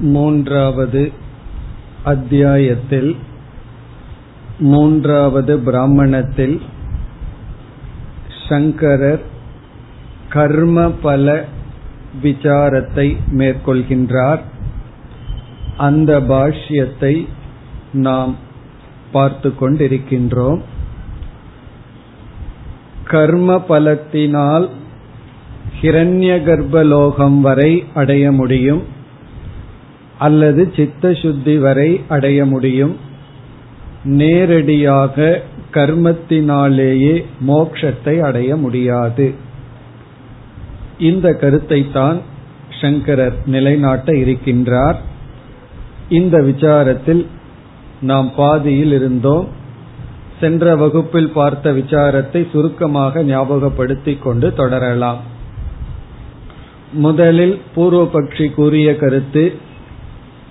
மூன்றாவது அத்தியாயத்தில் மூன்றாவது பிராமணத்தில் சங்கரர் கர்மபல விசாரத்தை மேற்கொள்கின்றார். அந்த பாஷ்யத்தை நாம் பார்த்து கொண்டிருக்கின்றோம். கர்ம பலத்தினால் ஹிரண்ய கர்ப்பலோகம் வரை அடைய முடியும். அல்லது சித்த சுத்தி வரை அடைய முடியும். நேரடியாக கர்மத்தினாலேயே மோக்ஷத்தை அடைய முடியாது. இந்த கருத்தை தான் சங்கரர் நிலைநாட்ட இருக்கின்றார். இந்த விசாரத்தில் நாம் பாதியில் இருந்தோம். சென்ற வகுப்பில் பார்த்த விசாரத்தை சுருக்கமாக ஞாபகப்படுத்திக் கொண்டு தொடரலாம். முதலில் பூர்வபக்ஷி கூறிய கருத்து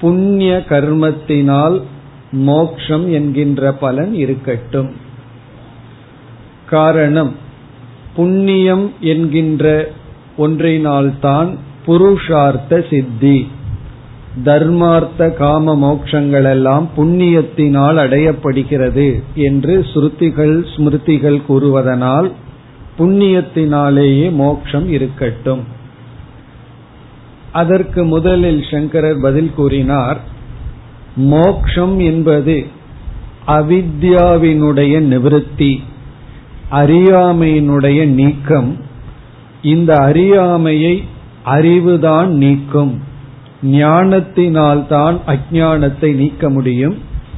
புண்ணிய கர்மத்தினால் மோக்ஷம் என்கின்ற பலன் இருக்கட்டும். காரணம் புண்ணியம் என்கின்ற ஒன்றினால்தான் புருஷார்த்த சித்தி. தர்மார்த்த காம மோக்ஷங்களெல்லாம் புண்ணியத்தினால் அடையப்படுகிறது என்று ஸ்ருதிகள் ஸ்மிருதிகள் கூறுவதனால் புண்ணியத்தினாலேயே மோக்ஷம் இருக்கட்டும். அதற்கு முதலில் சங்கரர் பதில் கூறினார் மோக்ஷம் என்பது அவித்யாவினுடைய நிவிருத்தி அறியாமையினுடைய நீக்கம். இந்த அறியாமையை அறிவுதான் நீக்கும். ஞானத்தினால் தான் அஜானத்தை நீக்க முடியும்.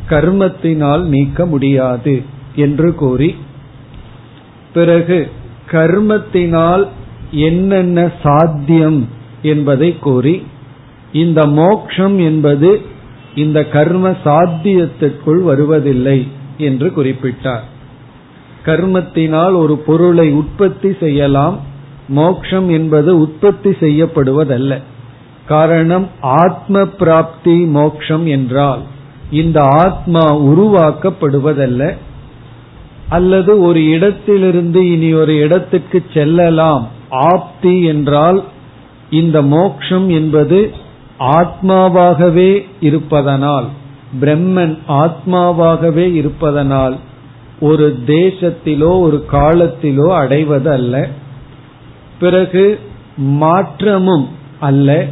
கர்மத்தினால் நீக்க முடியாது என்று கூறி பிறகு கர்மத்தினால் என்னென்ன சாத்தியம் என்பதை கூறி இந்த மோக்ஷம் என்பது இந்த கர்ம சாத்தியத்திற்குள் வருவதில்லை என்று குறிப்பிட்டார். கர்மத்தினால் ஒரு பொருளை உற்பத்தி செய்யலாம் மோக்ஷம் என்பது உற்பத்தி செய்யப்படுவதல்ல. காரணம் ஆத்ம பிராப்தி மோக்ஷம் என்றால் இந்த ஆத்மா உருவாக்கப்படுவதல்ல. அல்லது ஒரு இடத்திலிருந்து இனி ஒரு இடத்துக்கு செல்லலாம் ஆப்தி என்றால் இந்த மோக்ஷம் என்பது ஆத்மாவாகவே இருப்பதனால் பிரம்மன் ஆத்மாவாகவே இருப்பதனால் ஒரு தேசத்திலோ ஒரு காலத்திலோ அடைவது அல்ல பிறகு மாற்றமும் அல்ல.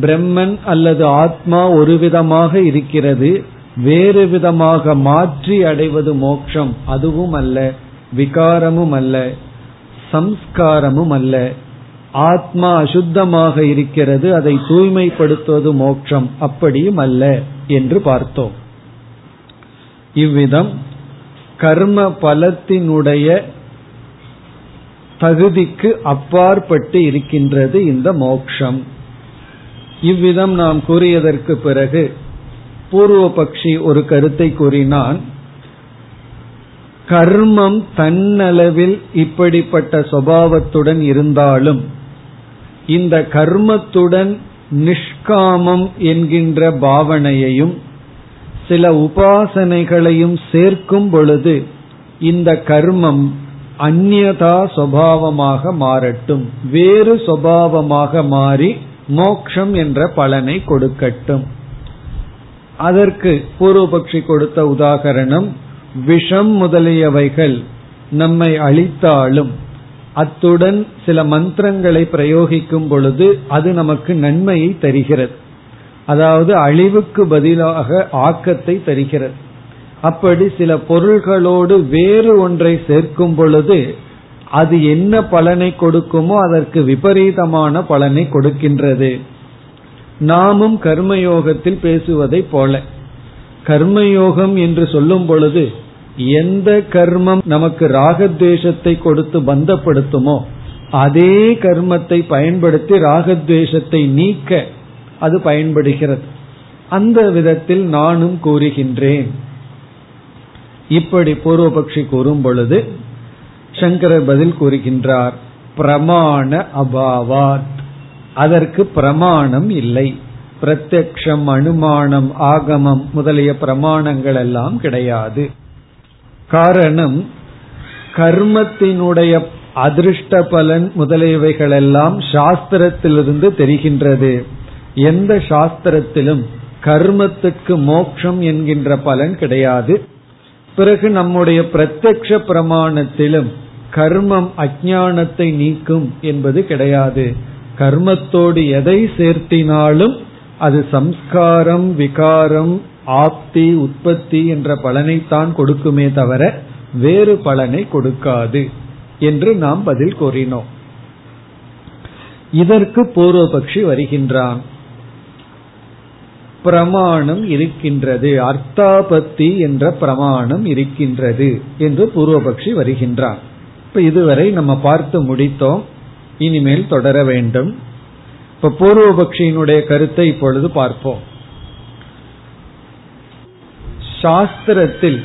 பிரம்மன் அல்லது ஆத்மா ஒரு விதமாக இருக்கிறது வேறு விதமாக மாற்றி அடைவது மோட்சம் அதுவும் அல்ல. விகாரமும் அல்ல. சம்ஸ்காரமும் அல்ல. ஆத்மா அசுத்தமாக இருக்கிறது அதை தூய்மைப்படுத்துவது மோட்சம். அப்படியும் அல்ல என்று பார்த்தோம். இவ்விதம் கர்ம பலத்தினுடைய தகுதிக்கு அப்பாற்பட்டு இருக்கின்றது இந்த மோக்ஷம் இவ்விதம் நாம் கூறியதற்கு பிறகு பூர்வ பக்ஷி ஒரு கருத்தை கூறினான். கர்மம் தன்னளவில் இப்படிப்பட்ட சுவாவத்துடன் இருந்தாலும் இந்த கர்மத்துடன் நிஷ்காமம் என்கின்ற பாவனையையும் சில உபாசனைகளையும் சேர்க்கும் பொழுது இந்த கர்மம் அந்நதா சுவாவமாக மாறட்டும். வேறு சுவாவமாக மாறி மோக்ஷம் என்ற பலனை கொடுக்கட்டும். அதற்கு பூர்வபக்ஷி கொடுத்த உதாகரணம் விஷம் முதலியவைகள் நம்மை அழித்தாலும் அத்துடன் சில மந்திரங்களை பிரயோகிக்கும் பொழுது அது நமக்கு நன்மையை தருகிறது. அதாவது அழிவுக்கு பதிலாக ஆக்கத்தை தருகிறது. அப்படி சில பொருள்களோடு வேறு ஒன்றை சேர்க்கும் பொழுது அது என்ன பலனை கொடுக்குமோ அதற்கு விபரீதமான பலனை கொடுக்கின்றது. நாமும் கர்மயோகத்தில் பேசுவதை போல. கர்மயோகம் என்று சொல்லும் பொழுது எந்த கர்மம் நமக்கு ராகத்வேஷத்தை கொடுத்து பந்தப்படுத்துமோ அதே கர்மத்தை பயன்படுத்தி ராகத்வேஷத்தை நீக்க அது பயன்படுகிறது. அந்த விதத்தில் நானும் கூறுகின்றேன். இப்படி பூர்வபக்ஷி கூறும் பொழுது சங்கரர் பதில் கூறுகின்றார் பிரமாண அபாவாத். அதற்கு பிரமாணம் இல்லை. பிரத்யக்ஷம் அனுமானம் ஆகமம் முதலிய பிரமாணங்கள் எல்லாம் கிடையாது. காரணம் கர்மத்தினுடைய அதிருஷ்ட பலன் முதலியவைகளெல்லாம் சாஸ்திரத்திலிருந்து தெரிகின்றது. எந்த சாஸ்திரத்திலும் கர்மத்துக்கு மோட்சம் என்கின்ற பலன் கிடையாது. பிறகு நம்முடைய பிரத்யக்ஷ பிரமாணத்திலும் கர்மம் அஜானத்தை நீக்கும் என்பது கிடையாது. கர்மத்தோடு எதை சேர்த்தினாலும் அது சம்ஸ்காரம் விகாரம் ஆப்தி உற்பத்தி என்ற பலனைத்தான் கொடுக்குமே தவிர வேறு பலனை கொடுக்காது என்று நாம் பதில் கூறினோம். இதற்கு பூர்வபக்ஷி வருகின்றான். பிரமாணம் இருக்கின்றது அர்த்தாபத்தி என்ற பிரமாணம் இருக்கின்றது என்று பூர்வபக்ஷி வருகின்றான். இப்ப இதுவரை நம்ம பார்த்து முடித்தோம். இனிமேல் தொடர வேண்டும். இப்ப பூர்வபக்ஷியினுடைய கருத்தை இப்பொழுது பார்ப்போம். சாஸ்திரத்தில்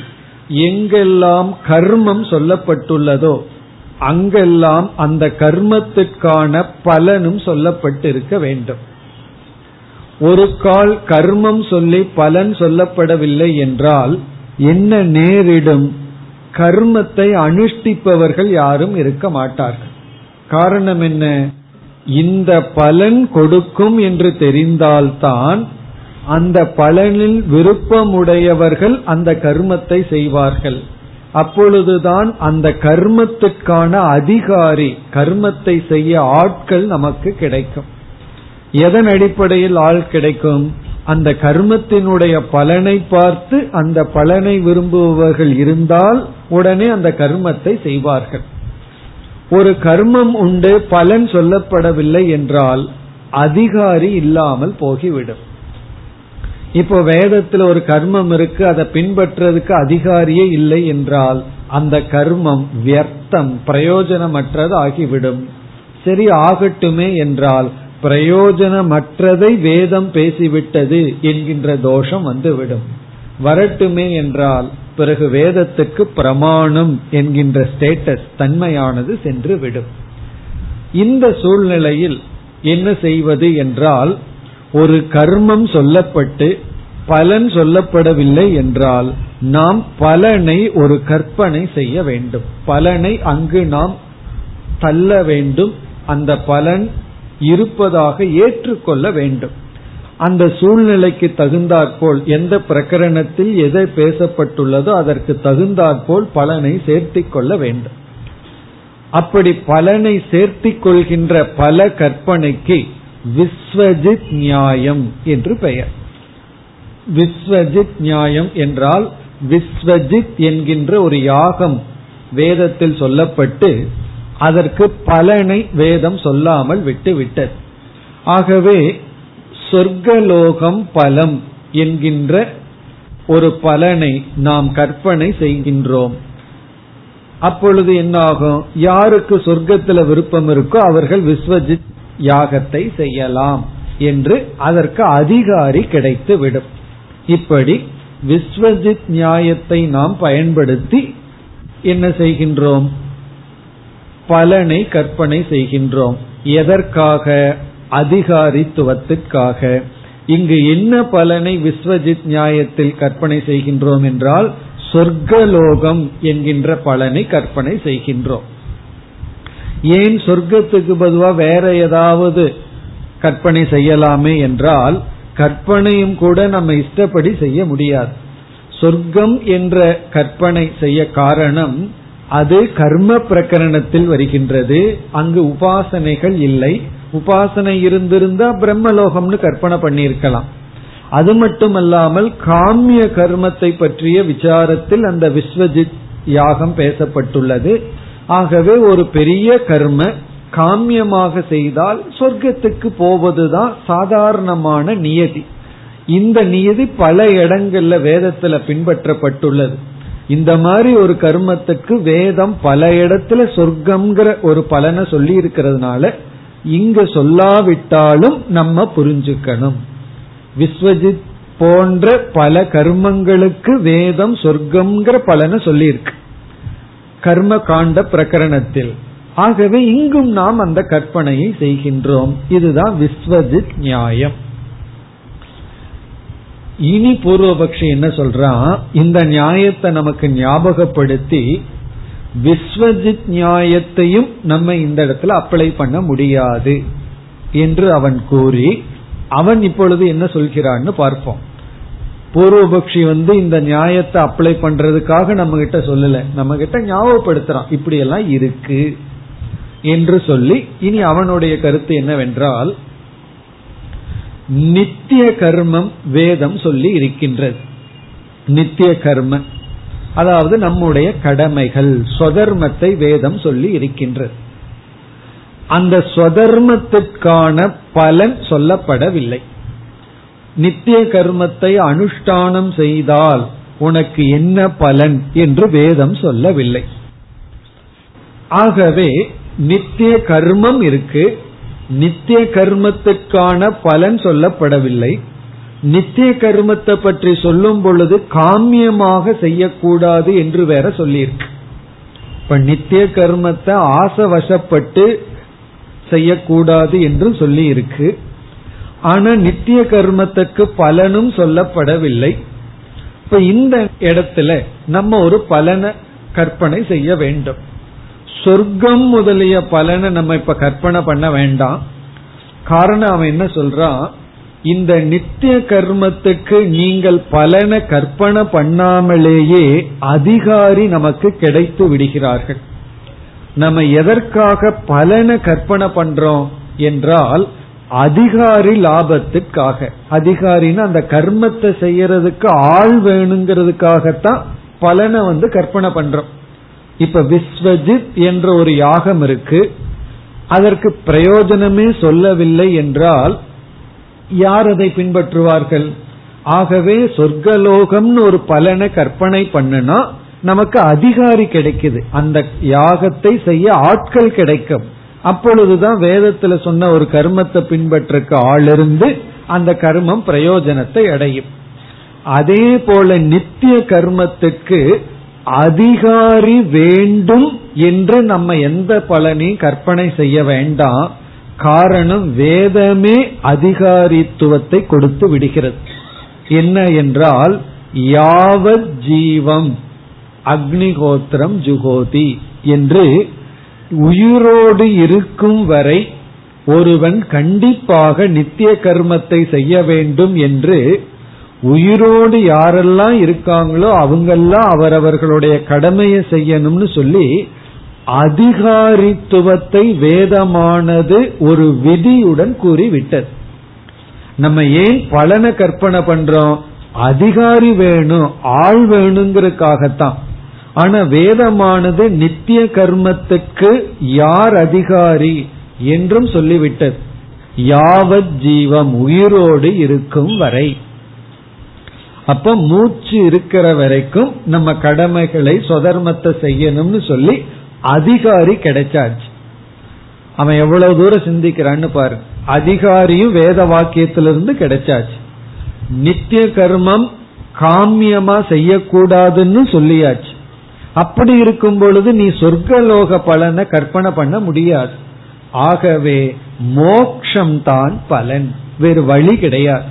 எங்கெல்லாம் கர்மம் சொல்லப்பட்டுள்ளதோ அங்கெல்லாம் அந்த கர்மத்திற்கான பலனும் சொல்லப்பட்டிருக்க வேண்டும். ஒரு கால் கர்மம் சொல்லி பலன் சொல்லப்படவில்லை என்றால் என்ன நேரிடும்? கர்மத்தை அனுஷ்டிப்பவர்கள் யாரும் இருக்க மாட்டார்கள். காரணம் என்ன? இந்த பலன் கொடுக்கும் என்று தெரிந்தால்தான் அந்த பலனில் விருப்பமுடையவர்கள் அந்த கர்மத்தை செய்வார்கள். அப்பொழுதுதான் அந்த கர்மத்துக்கான அதிகாரி கர்மத்தை செய்ய ஆட்கள் நமக்கு கிடைக்கும். எதன் அடிப்படையில் ஆள் கிடைக்கும்? அந்த கர்மத்தினுடைய பலனை பார்த்து அந்த பலனை விரும்புபவர்கள் இருந்தால் உடனே அந்த கர்மத்தை செய்வார்கள். ஒரு கர்மம் உண்டு பலன் சொல்லப்படவில்லை என்றால் அதிகாரி இல்லாமல் போகிவிடும். இப்போ வேதத்துல ஒரு கர்மம் இருக்கு அதை பின்பற்றுறதுக்கு அதிகாரியே இல்லை என்றால் அந்த கர்மம் வியர்த்தம் பிரயோஜனமற்றது ஆகிவிடும். சரி ஆகட்டுமே என்றால் பிரயோஜனமற்றதை வேதம் பேசிவிட்டது என்கின்ற தோஷம் வந்துவிடும். வரட்டுமே என்றால் பிறகு வேதத்துக்கு பிரமாணம் என்கின்ற ஸ்டேட்டஸ் தன்மையானது சென்று விடும். இந்த சூழ்நிலையில் என்ன செய்வது என்றால் ஒரு கர்மம் சொல்லப்பட்டு பலன் சொல்லப்படவில்லை என்றால் நாம் பலனை ஒரு கற்பனை செய்ய வேண்டும். பலனை அங்கு நாம் தள்ள வேண்டும். அந்த பலன் இருப்பதாக ஏற்றுக்கொள்ள வேண்டும். அந்த சூழ்நிலைக்கு தகுந்தாற்போல் எந்த பிரகரணத்தில் எதை பேசப்பட்டுள்ளதோ அதற்கு தகுந்தாற்போல் பலனை சேர்த்திக்கொள்ள வேண்டும். அப்படி பலனை சேர்த்திக் கொள்கின்ற பல கற்பனைக்கு விஸ்வஜித் நியாயம் என்று பெயர். விஸ்வஜித் நியாயம் என்றால் விஸ்வஜித் என்கின்ற ஒரு யாகம் வேதத்தில் சொல்லப்பட்டு அதற்கு பலனை வேதம் சொல்லாமல் விட்டுவிட்டது. ஆகவே சொர்க்கலோகம் பலம் என்கின்ற ஒரு பலனை நாம் கற்பனை செய்கின்றோம். அப்பொழுது என்னாகும்? யாருக்கு சொர்க்கத்துல விருப்பம் இருக்கோ அவர்கள் விஸ்வஜித் யாகத்தை செய்யலாம் என்று அதற்கு அதிகாரி கிடைத்து விடும் இப்படி விஸ்வஜித் நியாயத்தை நாம் பயன்படுத்தி என்ன செய்கின்றோம்? பலனை கற்பனை செய்கின்றோம். எதற்காக? அதிகாரித்துவத்திற்காக இங்கு என்ன பலனை விஸ்வஜித் நியாயத்தில் கற்பனை செய்கின்றோம் என்றால் சொர்க்கலோகம் என்கின்ற பலனை கற்பனை செய்கின்றோம். ஏன் சொர்க்கத்துக்கு பொதுவா வேற ஏதாவது கற்பனை செய்யலாமே என்றால் கற்பனையும் கூட நம்ம இஷ்டப்படி செய்ய முடியாது. சொர்க்கம் என்ற கற்பனை செய்ய காரணம் அது கர்ம பிரகரணத்தில் வருகின்றது. அங்கு உபாசனைகள் இல்லை. உபாசனை இருந்திருந்தா பிரம்மலோகம்னு கற்பனை பண்ணியிருக்கலாம். அது மட்டுமல்லாமல் காமிய கர்மத்தை பற்றிய விசாரத்தில் அந்த விஸ்வஜித் யாகம் பேசப்பட்டுள்ளது. ஆகவே ஒரு பெரிய கர்ம காமியமாக செய்தால் சொர்க்கத்துக்கு போவதுதான் சாதாரணமான நியதி. இந்த நியதி பல இடங்கள்ல வேதத்துல பின்பற்றப்பட்டுள்ளது. இந்த மாதிரி ஒரு கர்மத்துக்கு வேதம் பல இடத்துல சொர்க்கம்ங்கிற ஒரு பலனை சொல்லி இருக்கிறதுனால இங்க சொல்லாவிட்டாலும் நம்ம புரிஞ்சுக்கணும். விஸ்வஜித் போன்ற பல கர்மங்களுக்கு வேதம் சொர்க்கம்ங்கிற பலனை சொல்லியிருக்கு. கர்ம காண்ட பிரகரணத்தில். ஆகவே இங்கும் நாம் அந்த கற்பனையை செய்கின்றோம். இதுதான் விஸ்வஜித் நியாயம். இனி பூர்வபக்ஷி என்ன சொல்றான் இந்த நியாயத்தை நமக்கு ஞாபகப்படுத்தி விஸ்வஜித் நியாயத்தையும் நம்ம இந்த இடத்துல அப்ளை பண்ண முடியாது என்று அவன் கூறி அவன் இப்பொழுது என்ன சொல்கிறான்னு பார்ப்போம். பூர்வபக்ஷி வந்து இந்த நியாயத்தை அப்ளை பண்றதுக்காக நம்ம கிட்ட சொல்லல. நம்ம கிட்ட ஞாபகப்படுத்துறான். இப்படி எல்லாம் இருக்கு என்று சொல்லி இனி அவனுடைய கருத்து என்னவென்றால் நித்திய கர்மம் வேதம் சொல்லி இருக்கின்றது. நித்திய கர்ம. அதாவது நம்முடைய கடமைகள் சொதர்மத்தை வேதம் சொல்லி இருக்கின்றது. அந்த ஸ்வதர்மத்திற்கான பலன் சொல்லப்படவில்லை. நித்திய கர்மத்தை அனுஷ்டானம் செய்தால் உனக்கு என்ன பலன் என்று வேதம் சொல்லவில்லை. ஆகவே நித்திய கர்மம் இருக்கு. நித்திய கர்மத்துக்கான பலன் சொல்லப்படவில்லை. நித்திய கர்மத்தை பற்றி சொல்லும் பொழுது காமியமாக செய்யக்கூடாது என்று வேற சொல்லியிருக்கு. இப்ப நித்திய கர்மத்தை ஆசவசப்பட்டு செய்யக்கூடாது என்று சொல்லி இருக்கு ஆனா நித்திய கர்மத்துக்கு பலனும் சொல்லப்படவில்லை. இப்ப இந்த இடத்துல நம்ம ஒரு பலனை கற்பனை செய்ய வேண்டும். சொர்க்கம் முதலிய பலனை நம்ம இப்ப கற்பனை பண்ண வேண்டாம். காரணம் அவன் என்ன சொல்றான்? இந்த நித்திய கர்மத்துக்கு நீங்கள் பலனை கற்பனை பண்ணாமலேயே அதிகாரி நமக்கு கிடைத்து விடுகிறார்கள். நம்ம எதற்காக பலனை கற்பனை பண்றோம் என்றால் அதிகாரி லாபத்துக்காக. அதிகாரின்னு அந்த கர்மத்தை செய்யறதுக்கு ஆள் வேணுங்கிறதுக்காகத்தான் பலனை வந்து கற்பனை பண்றோம். இப்ப விஸ்வஜித் என்ற ஒரு யாகம் இருக்கு. அதற்கு பிரயோஜனமே சொல்லவில்லை என்றால் யார் அதை பின்பற்றுவார்கள்? ஆகவே சொர்க்கலோகம்னு ஒரு பலனை கற்பனை பண்ணுனா நமக்கு அதிகாரி கிடைக்குது. அந்த யாகத்தை செய்ய ஆட்கள் கிடைக்கும். அப்பொழுதுதான் வேதத்துல சொன்ன ஒரு கர்மத்தை பின்பற்றுக்கு ஆள் இருந்து அந்த கர்மம் பிரயோஜனத்தை அடையும். அதே போல நித்திய கர்மத்துக்கு அதிகாரி வேண்டும் என்று நம்ம எந்த பலனையும் கற்பனை செய்ய வேண்டாம். காரணம் வேதமே அதிகாரித்துவத்தை கொடுத்து விடுகிறது. என்ன என்றால் யாவத் ஜீவம் அக்னிகோத்திரம் ஜுகோதி என்று உயிரோடு இருக்கும் வரை ஒருவன் கண்டிப்பாக நித்திய கர்மத்தை செய்ய வேண்டும் என்று உயிரோடு யாரெல்லாம் இருக்காங்களோ அவங்கெல்லாம் அவரவர்களுடைய கடமையை செய்யணும்னு சொல்லி அதிகாரித்துவத்தை வேதமானது ஒரு விதியுடன் கூறிவிட்டது. நம்ம ஏன் பலனை கற்பனை பண்றோம்? அதிகாரி வேணும் ஆள் வேணுங்கிறதுக்காகத்தான். ஆனா வேதமானது நித்திய கர்மத்துக்கு யார் அதிகாரி என்றும் சொல்லிவிட்டது. யாவத் ஜீவம் உயிரோடு இருக்கும் வரை. அப்ப மூச்சு இருக்கிற வரைக்கும் நம்ம கடமைகளை சொதர்மத்தை செய்யணும்னு சொல்லி அதிகாரி கிடைச்சாச்சு. அவன் எவ்வளவு தூரம் சிந்திக்கிறான்னு பாரு. அதிகாரியும் வேத வாக்கியத்திலிருந்து கிடைச்சாச்சு. நித்திய கர்மம் காமியமா செய்யக்கூடாதுன்னு சொல்லியாச்சு. அப்படி இருக்கும் பொழுது நீ சொர்க்கலோக பலனை கற்பனை பண்ண முடியாது. ஆகவே மோக்ஷம் தான் பலன். வேறு வழி கிடையாது.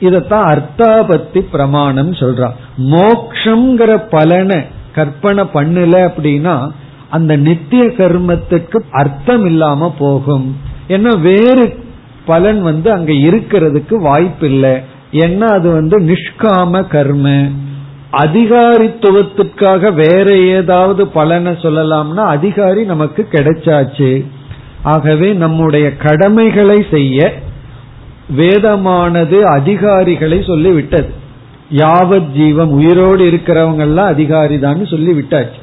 இதத்தான் அர்த்தாபத்தி பிரமாணம் சொல்றான் மோக்ஷங்கிற பலனை கற்பனை பண்ணல அப்படின்னா அந்த நித்திய கர்மத்துக்கு அர்த்தம் இல்லாம போகும். ஏன்னா வேறு பலன் வந்து அங்க இருக்கிறதுக்கு வாய்ப்பு இல்லை ஏன்னா அது வந்து நிஷ்காம கர்ம. அதிகாரித்துவத்திற்காக வேற ஏதாவது பலனை சொல்லலாம்னா அதிகாரி நமக்கு கிடைச்சாச்சு. ஆகவே நம்முடைய கடமைகளை செய்ய வேதமானது அதிகாரிகளை சொல்லிவிட்டது. யாவத் ஜீவம் உயிரோடு இருக்கிறவங்க எல்லாம் அதிகாரி தான் சொல்லி விட்டாச்சு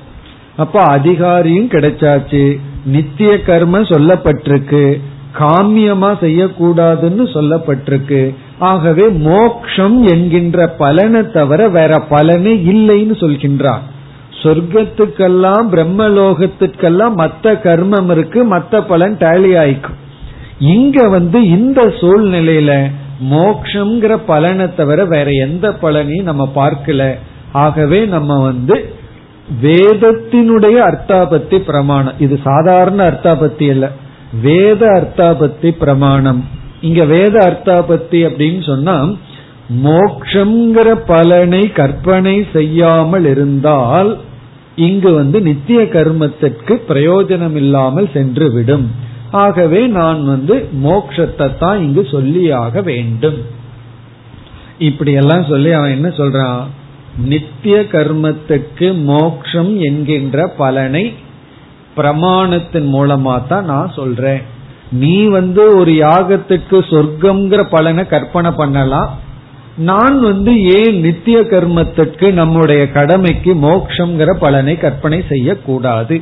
அப்ப அதிகாரியும் கிடைச்சாச்சு. நித்திய கர்ம சொல்லப்பட்டிருக்கு. காமியமா செய்யக்கூடாதுன்னு சொல்லப்பட்டிருக்கு. ஆகவே மோக்ஷம் என்கின்ற பலனை தவிர வேற பலனே இல்லைன்னு சொல்கின்றார். சொர்க்கத்துக்கெல்லாம் பிரம்மலோகத்துக்கெல்லாம் மத்த கர்மம் இருக்கு மத்த பலன் டேலி ஆயிக்கும். இங்க வந்து இந்த சூழ்நிலையில மோக்ஷங்கிற பலனை தவிர வேற எந்த பலனையும் நம்ம பார்க்கல. ஆகவே நம்ம வந்து வேதத்தினுடைய அர்த்தாபத்தி பிரமாணம். இது சாதாரண அர்த்தாபத்தி இல்லை வேத அர்த்தாபத்தி பிரமாணம். இங்க வேத அர்த்தாபத்தி அப்படின்னு சொன்னா மோக்ஷங்கிற பலனை கற்பனை செய்யாமல் இருந்தால் இங்கு வந்து நித்திய கர்மத்திற்கு பிரயோஜனம் இல்லாமல் சென்று விடும் ஆகவே நான் வந்து மோக்ஷத்தை தான் இங்கு சொல்லியாக வேண்டும். இப்படி எல்லாம் சொல்லி அவன் என்ன சொல்றான்? நித்திய கர்மத்துக்கு மோக்ஷம் என்கின்ற பலனை பிரமாணத்தின் மூலமா தான் நான் சொல்றேன். நீ வந்து ஒரு யாகத்துக்கு சொர்க்கம்ங்கிற பலனை கற்பனை பண்ணலாம். நான் வந்து ஏன் நித்திய கர்மத்திற்கு நம்முடைய கடமைக்கு மோக்ஷங்கிற பலனை கற்பனை செய்யக்கூடாது.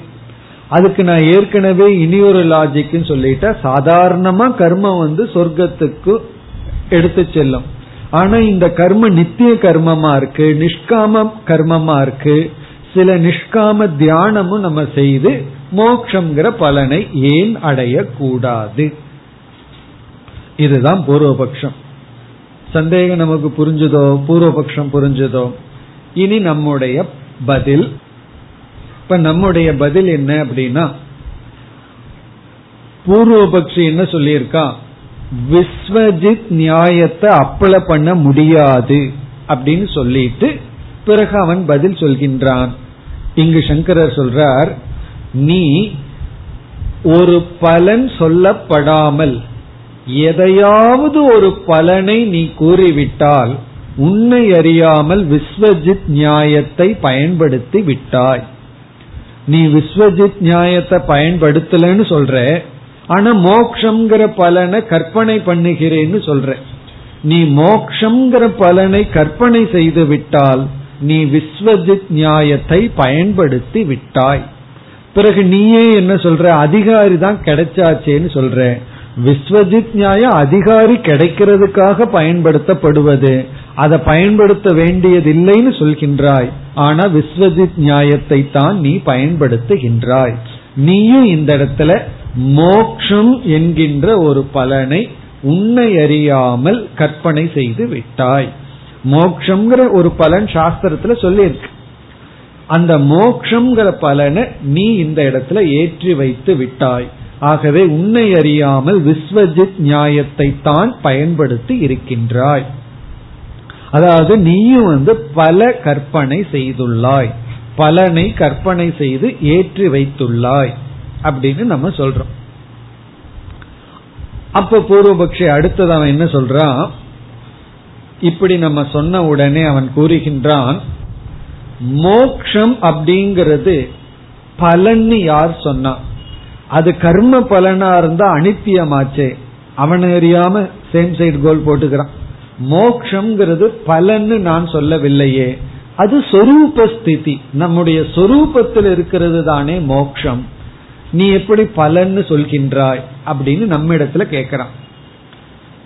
அதுக்கு நான் ஏற்கனவே இனி ஒரு லாஜிக்னு சொல்லிட்ட சாதாரணமா கர்மம் வந்து சொர்க்கத்துக்கு எடுத்து செல்லும். ஆனா இந்த கர்ம நித்திய கர்மமா இருக்கு நிஷ்காம கர்மமா இருக்கு. சில நிஷ்காம தியானமும் நம்ம செய்து மோக்ஷங்கிற பலனை ஏன் அடையக்கூடாது? இதுதான் பூர்வபக்ஷம். சந்தேகம் நமக்கு புரிஞ்சுதோ? பூர்வபக்ஷம் புரிஞ்சுதோ? இனி நம்முடைய பதில். இப்ப நம்முடைய பதில் என்ன அப்படின்னா பூர்வபக்ஷி என்ன சொல்லியிருக்கா? விஸ்வஜித் நியாயத்தை அப்ளை பண்ண முடியாது அப்படின்னு சொல்லிட்டு பிறகு அவன் பதில் சொல்கின்றான். இங்கு சங்கரர் சொல்றார் நீ ஒரு பலன் சொல்லப்படாமல் எதையாவது ஒரு பலனை நீ கூறிவிட்டால் உன்னை அறியாமல் விஸ்வஜித் நியாயத்தை பயன்படுத்தி விட்டாய். நீ விஸ்வஜித் நியாயத்தை பயன்படுத்தலன்னு சொல்ற ஆனா மோக்ஷங்கிற பலனை கற்பனை பண்ணுகிறேன்னு சொல்ற. நீ மோக்ஷங்கிற பலனை கற்பனை செய்து விட்டால் நீ விஸ்வஜித் நியாயத்தை பயன்படுத்தி விட்டாய். பிறகு நீயே என்ன சொல்ற? அதிகாரி தான் கிடைச்சாச்சேன்னு சொல்ற. விஸ்வஜித் நியாயம் அதிகாரி கிடைக்கிறதுக்காக பயன்படுத்தப்படுவது. அதை பயன்படுத்த வேண்டியதில்லைன்னு சொல்கின்றாய். ஆனா விஸ்வஜித் நியாயத்தை தான் நீ பயன்படுத்துகின்றாய். நீயும் இந்த இடத்துல மோக்ஷம் என்கின்ற ஒரு பலனை உன்னை அறியாமல் கற்பனை செய்து விட்டாய். மோக்ஷங்கிற ஒரு பலன் சாஸ்திரத்துல சொல்லியிருக்கு. அந்த மோக்ஷங்கிற பலனை நீ இந்த இடத்துல ஏற்றி வைத்து விட்டாய். ஆகவே உன்னை அறியாமல் விஸ்வஜித் நியாயத்தை தான் பயன்படுத்தி இருக்கின்றாய். அதாவது நீயும் வந்து பல கற்பனை செய்துள்ளாய். பலனை கற்பனை செய்து ஏற்றி வைத்துள்ளாய். அப்படின்னு நம்ம சொல்றோம். அப்ப பூர்வபக்ஷி அடுத்தது அவன் என்ன சொல்றான்? இப்படி நம்ம சொன்ன உடனே அவன் கூறுகின்றான் மோக்ஷம் அப்படிங்கிறது பலன்னு யார் சொன்னா? அது கர்ம பலனா இருந்தா அனித்தியமாச்சே. அவனை அறியாம சேம் சைடு கோல் போட்டுக்கிறான். மோக்ஷங்கிறது பலன்னு நான் சொல்லவில்லையே. அது சொரூப ஸ்திதி. நம்முடைய சொரூபத்தில் இருக்கிறது தானே மோக்ஷம். நீ எப்படி பலன்னு சொல்கின்றாய் அப்படின்னு நம்ம இடத்துல கேக்குறான்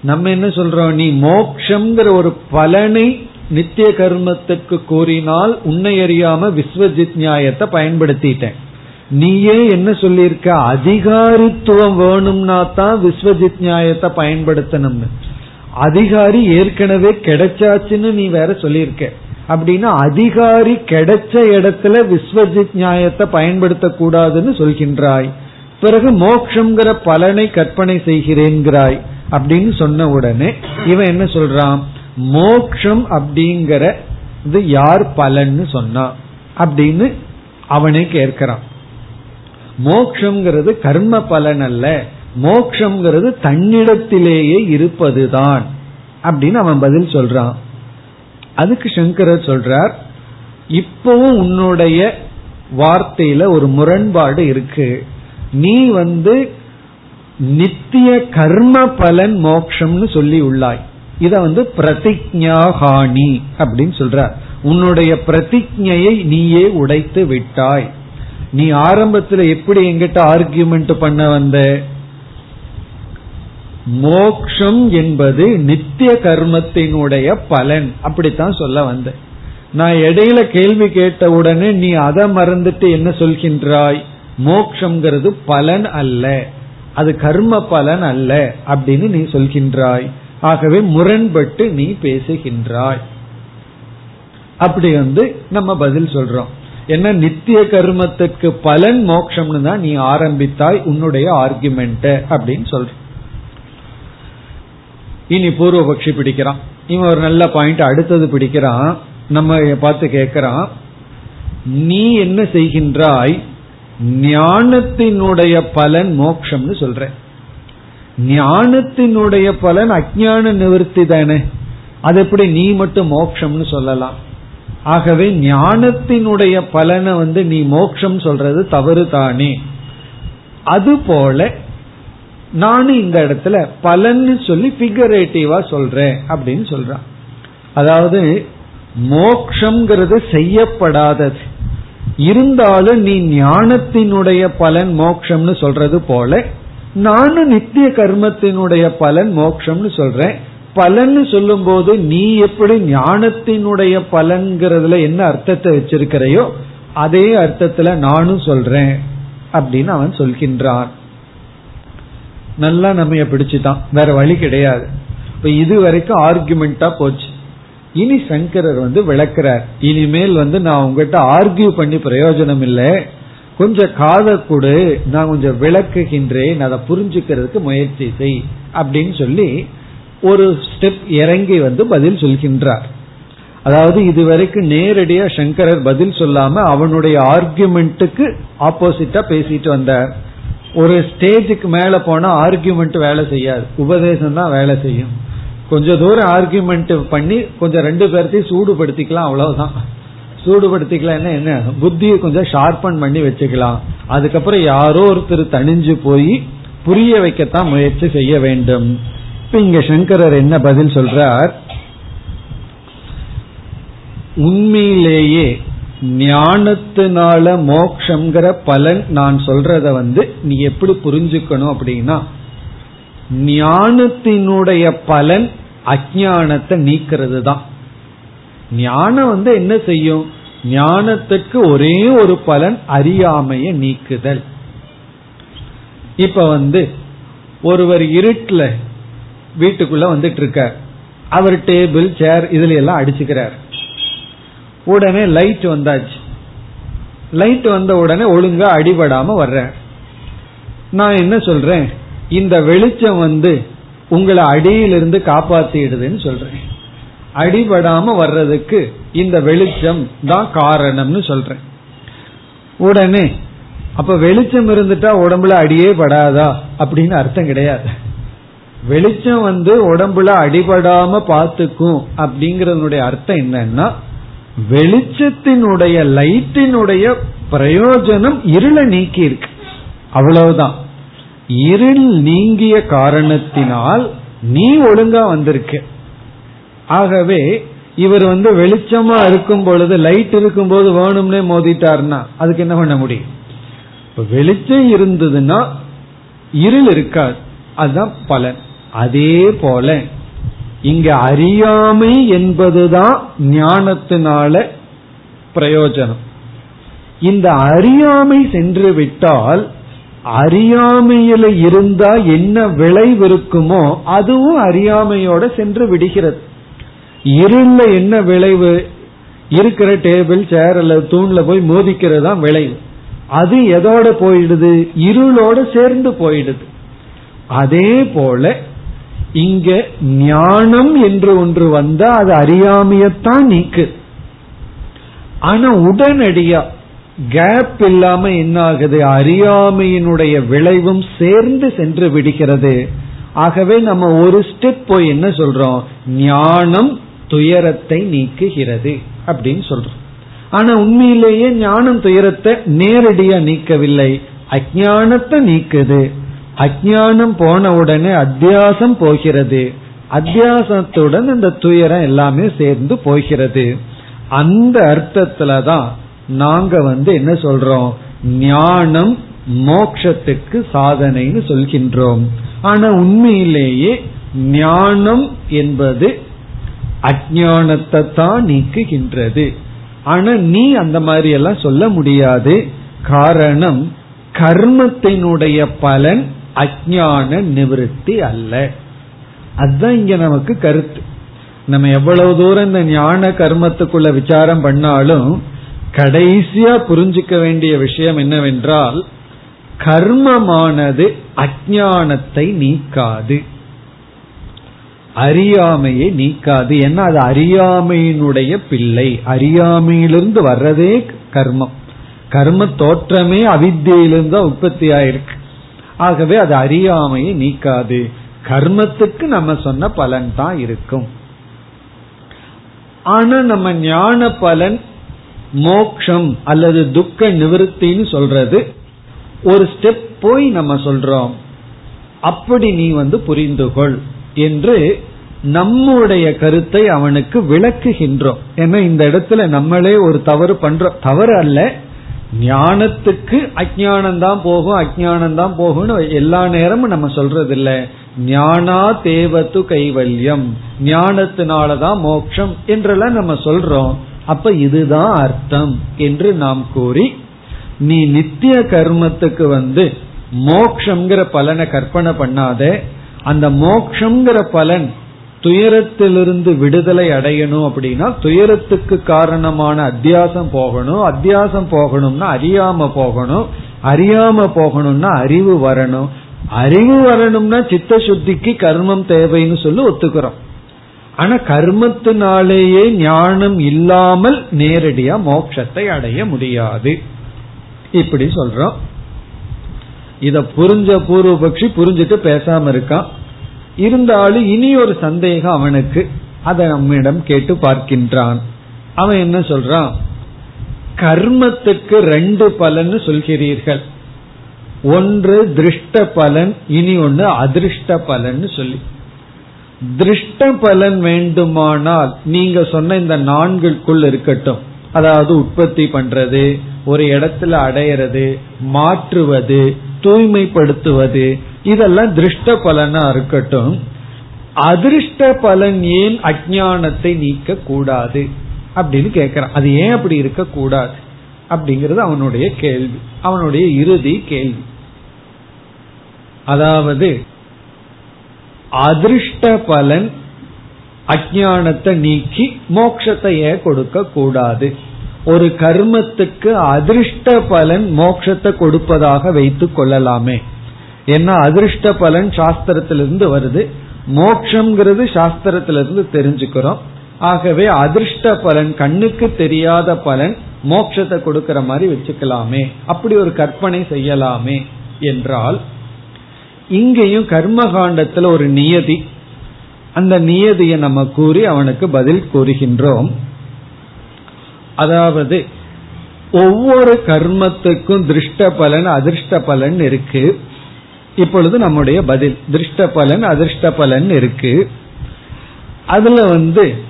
நம்ம என்ன சொல்றோம்? நீ மோக்ஷங்கிற ஒரு பலனை நித்திய கர்மத்துக்கு கூறினால் உன்னை அறியாம விஸ்வஜித் நியாயத்தை பயன்படுத்திட்டேன். நீயே என்ன சொல்லியிருக்க? அதிகாரித்துவம் வேணும்னா தான் விஸ்வஜித் நியாயத்தை பயன்படுத்தணும்னு. அதிகாரி ஏற்கனவே கிடைச்சாச்சுன்னு நீ வேற சொல்லியிருக்க. அப்படின்னா அதிகாரி கிடைச்ச இடத்துல விஸ்வஜித் நியாயத்தை பயன்படுத்த கூடாதுன்னு சொல்கின்றாய். பிறகு மோக்ஷங்கிற பலனை கற்பனை செய்கிறேன்கிறாய் அப்படின்னு சொன்ன உடனே இவன் என்ன சொல்றான்? மோக்ஷம் அப்படிங்கிற இது யார் பலன்னு சொன்னா. அப்படின்னு அவனே கேட்கிறான். மோக்ஷங்கிறது கர்ம பலன் அல்ல. மோக்ஷங்கிறது தன்னிடத்திலேயே இருப்பதுதான். அப்படின்னு அவன் பதில் சொல்றான். அதுக்கு சங்கரர் சொல்றார் இப்பவும் உன்னுடைய வார்த்தையில ஒரு முரண்பாடு இருக்கு. நீ வந்து நித்திய கர்ம பலன் மோக்ஷம்னு சொல்லி உள்ளாய். இத வந்து பிரதிஜாஹானி அப்படின்னு சொல்ற உன்னுடைய பிரதிஜையை நீயே உடைத்து விட்டாய். நீ ஆரம்பத்துல எப்படி எங்கிட்ட ஆர்கியூமெண்ட் பண்ண வந்த? மோக்ஷம் என்பது நித்திய கர்மத்தினுடைய பலன். அப்படித்தான் சொல்ல வந்த. நான் இடையில கேள்வி கேட்ட உடனே நீ அதை மறந்துட்டு என்ன சொல்கின்றாய்? மோக்ஷங்கிறது பலன் அல்ல. அது கர்ம பலன் அல்ல அப்படின்னு நீ சொல்கின்றாய். ஆகவே முரண்பட்டு நீ பேசுகின்றாய். அப்படி வந்து நம்ம பதில் சொல்றோம். என்ன நித்திய கர்மத்துக்கு பலன் மோக்ஷம்னு தான் நீ ஆரம்பித்தாய் உன்னுடைய ஆர்குமெண்ட் அப்படின்னு சொல்ற இனி பூர்வபக்ஷி பிடிக்கிறான். இவன் ஒரு நல்ல பாயிண்ட் அடுத்தது பிடிக்கிறான். நம்ம பார்த்து கேட்கிறான். நீ என்ன செய்கின்றாய்? ஞானத்தினுடைய பலன் மோக்ஷம்னு சொல்றேன். ஞானத்தினுடைய பலன் அஜான நிவர்த்தி தானே. அது எப்படி நீ மட்டும் மோக்ஷம்னு சொல்லலாம். ஆகவே ஞானத்தினுடைய பலனை வந்து நீ மோக்ஷம் சொல்றது தவறு தானே. அதுபோல நானும் இந்த இடத்துல பலன்னு சொல்லி பிகரேட்டிவா சொல்றேன் அப்படின்னு சொல்றான். அதாவது மோக்ஷங்கிறது செய்யப்படாதது. இருந்தாலும் நீ ஞானத்தினுடைய பலன் மோக்ஷம்னு சொல்றது போல நானும் நித்திய கர்மத்தினுடைய பலன் மோக்ஷம்னு சொல்றேன். பலன்னு சொல்லும் போது நீ எப்படி ஞானத்தினுடைய பலன்கிறதுல என்ன அர்த்தத்தை வச்சிருக்கிறையோ அதே அர்த்தத்துல நானும் சொல்றேன் அப்படின்னு அவன் சொல்கின்றான். நல்லா நம்ம பிடிச்சுதான் வேற வழி கிடையாது. இப்ப இது வரைக்கும் ஆர்குமெண்டா போச்சு. இனி சங்கரர் வந்து விளக்குறார். இனிமேல் வந்து நான் உங்ககிட்ட ஆர்கியூ பண்ணி பிரயோஜனம் இல்லை. கொஞ்சம் காதல் கொடு நான் கொஞ்சம் விளக்குகின்றேன் அதை புரிஞ்சுக்கிறதுக்கு முயற்சி செய் அப்படின்னு சொல்லி ஒரு ஸ்டெப் இறங்கி வந்து பதில் சொல்கின்றார். அதாவது இதுவரைக்கும் நேரடியா சங்கரர் பதில் சொல்லாம அவனுடைய ஆர்கியூமெண்ட்டுக்கு ஆப்போசிட்டா பேசிட்டு வந்தார். ஒரு ஸ்டேஜுக்கு மேல போனா ஆர்கியூமெண்ட் வேலை செய்யாது. உபதேசம் தான் வேலை செய்யும். கொஞ்ச தூரம் ஆர்கியூமெண்ட் பண்ணி கொஞ்சம் ரெண்டு பேர்த்தையும் சூடுபடுத்திக்கலாம் அவ்வளவுதான். சூடுபடுத்திக்கலாம் என்ன? புத்தியை கொஞ்சம் ஷார்பன் பண்ணி வச்சுக்கலாம். அதுக்கப்புறம் யாரோ ஒருத்தர் தணிஞ்சு போய் புரிய வைக்கத்தான் முயற்சி செய்ய வேண்டும். இப்ப இங்க சங்கரர் என்ன பதில் சொல்றார்? உண்மையிலேயே ஞானத்தினால மோக்ஷங்கிற பலன் நான் சொல்றத வந்து நீ எப்படி புரிஞ்சுக்கணும் அப்படின்னா ஞானத்தினுடைய பலன் அஜானத்தை நீக்கிறது தான் ஞானம் வந்து என்ன செய்யும்? ஞானத்துக்கு ஒரே ஒரு பலன் அறியாமைய நீக்குதல். இப்ப வந்து ஒருவர் இருட்டில் வீட்டுக்குள்ள வந்துட்டு இருக்கார் அவர் டேபிள் சேர் இதுல எல்லாம் அடிச்சுக்கிறார். உடனே லைட் வந்தாச்சு. லைட் வந்த உடனே ஒழுங்கா அடிபடாம வர்ற நான் என்ன சொல்றேன்? இந்த வெளிச்சம் வந்து உங்களை அடியிலிருந்து காப்பாத்திடுதுன்னு சொல்றேன். அடிபடாம வர்றதுக்கு இந்த வெளிச்சம் தான் காரணம்னு சொல்றேன். உடனே அப்ப வெளிச்சம் இருந்துட்டா உடம்புல அடியே படாதா அப்படின்னு அர்த்தம் கிடையாது. வெளிச்சம் வந்து உடம்புல அடிபடாம பார்த்துக்கும் அப்படிங்கறதனுடைய அர்த்தம் என்னன்னா வெளிச்சத்தினுடைய லைட்டினுடைய பிரயோஜனம் இருளை நீக்கி இருக்கு. அவ்வளவுதான். இருள் நீங்கிய காரணத்தினால் நீ ஒழுங்கா வந்திருக்க. ஆகவே இவர் வந்து வெளிச்சமா இருக்கும் பொழுது லைட் இருக்கும் போது வேணும்னே மோதிட்டார்னா அதுக்கு என்ன பண்ண முடியும்? வெளிச்சம் இருந்ததுன்னா இருள் இருக்காது. அதுதான் பலன். அதே போல இங்க அறியாமை என்பதுதான் ஞானத்தினால பிரயோஜனம். இந்த அறியாமை சென்று விட்டால் அறியாமையில இருந்தா என்ன விளைவு இருக்குமோ அதுவும் அறியாமையோட சென்று விடுகிறது. இருள என்ன விளைவு? இருக்கிற டேபிள் சேர் அல்லது தூண்ல போய் மோதிக்கிறது தான் விளைவு. அது எதோட போயிடுது? இருளோட சேர்ந்து போயிடுது. அதே போல இங்க ஞானம் என்று ஒன்று வந்தா அது அறியாமையத்தான் நீக்கு. ஆனா உடனடியா கேப் இல்லாம என்ன ஆகுது அறியாமையினுடைய விளைவும் சேர்ந்து சென்று விடுகிறது. ஆகவே நம்ம ஒரு ஸ்டெப் போய் என்ன சொல்றோம்? ஞானம் துயரத்தை நீக்குகிறது அப்படின்னு சொல்றோம். ஆனா உண்மையிலேயே ஞானம் துயரத்தை நேரடியா நீக்கவில்லை. அஜானத்தை நீக்குது. அஜானம் போன உடனே அத்தியாசம் போகிறது. அத்தியாசத்துடன் இந்த துயரம் எல்லாமே சேர்ந்து போகிறது. அந்த அர்த்தத்துல தான் நாங்க வந்து என்ன சொல்றோம்? ஞானம் மோக்ஷத்துக்கு சாதனைன்னு சொல்கின்றோம். ஆனா உண்மையிலேயே ஞானம் என்பது அஜானத்தை தான் நீக்குகின்றது. ஆனா நீ அந்த மாதிரி எல்லாம் சொல்ல முடியாது. காரணம் கர்மத்தினுடைய பலன் அஜான நிவிருத்தி அல்ல. அதுதான் இங்க நமக்கு கருத்து. நம்ம எவ்வளவு தூரம் இந்த ஞான கர்மத்துக்குள்ள விசாரம் பண்ணாலும் கடைசியா புரிஞ்சுக்க வேண்டிய விஷயம் என்னவென்றால் கர்மமானது அஜானத்தை நீக்காது. அறியாமையை நீக்காது. ஏன்னா அது அறியாமையினுடைய பிள்ளை. அறியாமையிலிருந்து வர்றதே கர்மம். கர்ம தோற்றமே அவித்தியிலிருந்து உற்பத்தி ஆயிருக்கு. ஆகவே அது அறியாமையை நீக்காது. கர்மத்துக்கு நம்ம சொன்ன பலன் தான் இருக்கும். ஆனா நம்ம ஞான பலன் மோக்ஷம் அல்லது துக்க நிவர்த்தின்னு சொல்றது ஒரு ஸ்டெப் போய் நம்ம சொல்றோம். அப்படி நீ வந்து புரிந்து கொள் என்று நம்முடைய கருத்தை அவனுக்கு விளக்குகின்றோம். ஏன்னா இந்த இடத்துல நம்மளே ஒரு தவறு பண்றோம் தவறு அல்ல. ஞானத்துக்கு அஜானம் தான் போகும் அஜானம் தான் போகும்னு எல்லா நேரமும் நம்ம சொல்றது இல்ல ஞானா தேவத்து கைவல்யம். ஞானத்தினாலதான் மோட்சம் என்றெல்லாம் நம்ம சொல்றோம். அப்ப இதுதான் அர்த்தம் என்று நாம் கூறி நீ நித்திய கர்மத்துக்கு வந்து மோக்ஷங்கிற பலனை கற்பனை பண்ணாத. அந்த மோக்ஷங்கிற பலன் துயரத்திலிருந்து விடுதலை அடையணும் அப்படின்னா துயரத்துக்கு காரணமான அத்தியாசம் போகணும். அத்தியாசம் போகணும்னா அறியாம போகணும். அறியாம போகணும்னா அறிவு வரணும். அறிவு வரணும்னா சித்த சுத்திக்கு கர்மம் தேவைன்னு சொல்லி ஒத்துக்கிறோம். ஆனா கர்மத்தினாலேயே ஞானம் இல்லாமல் நேரடியா மோட்சத்தை அடைய முடியாது. இப்படி சொல்றோம். இத புரிஞ்ச பூர்வபக்ஷி புரிஞ்சுட்டு பேசாம இருக்கான். இருந்தாலும் இனி ஒரு சந்தேகம் அவனுக்கு. அதை நம்மிடம் கேட்டு பார்க்கின்றான். அவன் என்ன சொல்றான்? கர்மத்துக்கு ரெண்டு பலன் சொல்கிறீர்கள். ஒன்று திருஷ்ட பலன் இனி ஒன்று அதிருஷ்ட பலன் சொல்லி. திருஷ்ட பலன் வேண்டுமானால் நீங்க சொன்ன இந்த நான்குக்குள் இருக்கட்டும். அதாவது உற்பத்தி பண்றது ஒரு இடத்துல அடையிறது மாற்றுவது தூய்மைப்படுத்துவது இதெல்லாம் திருஷ்ட பலனா இருக்கட்டும். அதிருஷ்ட பலன் ஏன் அஜானத்தை நீக்க கூடாது? அப்படின்னு கேட்கிறான் அது ஏன் அப்படி இருக்க கூடாது? அப்படிங்கிறது அவனுடைய கேள்வி. அவனுடைய இறுதி கேள்வி. அதாவது அதிர்ஷ்ட பலன் அஜானத்தை நீக்கி மோட்சத்தை ஏன் கொடுக்க கூடாது. ஒரு கர்மத்துக்கு அதிர்ஷ்ட பலன் மோட்சத்தை கொடுப்பதாக வைத்துக் கொள்ளலாமே. ஏன்னா அதிர்ஷ்ட பலன் சாஸ்திரத்திலிருந்து வருது? மோக்ஷங்கிறது சாஸ்திரத்திலிருந்து தெரிஞ்சுக்கிறோம். ஆகவே அதிர்ஷ்ட பலன் கண்ணுக்கு தெரியாத பலன் மோட்சத்தை கொடுக்கிற மாதிரி வச்சுக்கலாமே. அப்படி ஒரு கற்பனை செய்யலாமே என்றால் இங்கேயும் கர்மகாண்டத்துல ஒரு நியதி. அந்த நியதியை நம்ம கூறி அவனுக்கு பதில் கூறுகின்றோம். அதாவது ஒவ்வொரு கர்மத்துக்கும் திருஷ்ட பலன் அதிர்ஷ்ட பலன் இருக்கு. இப்பொழுது நம்முடைய பதில் திருஷ்ட பலன் அதிர்ஷ்ட பலன் இருக்கு. அதுல வந்து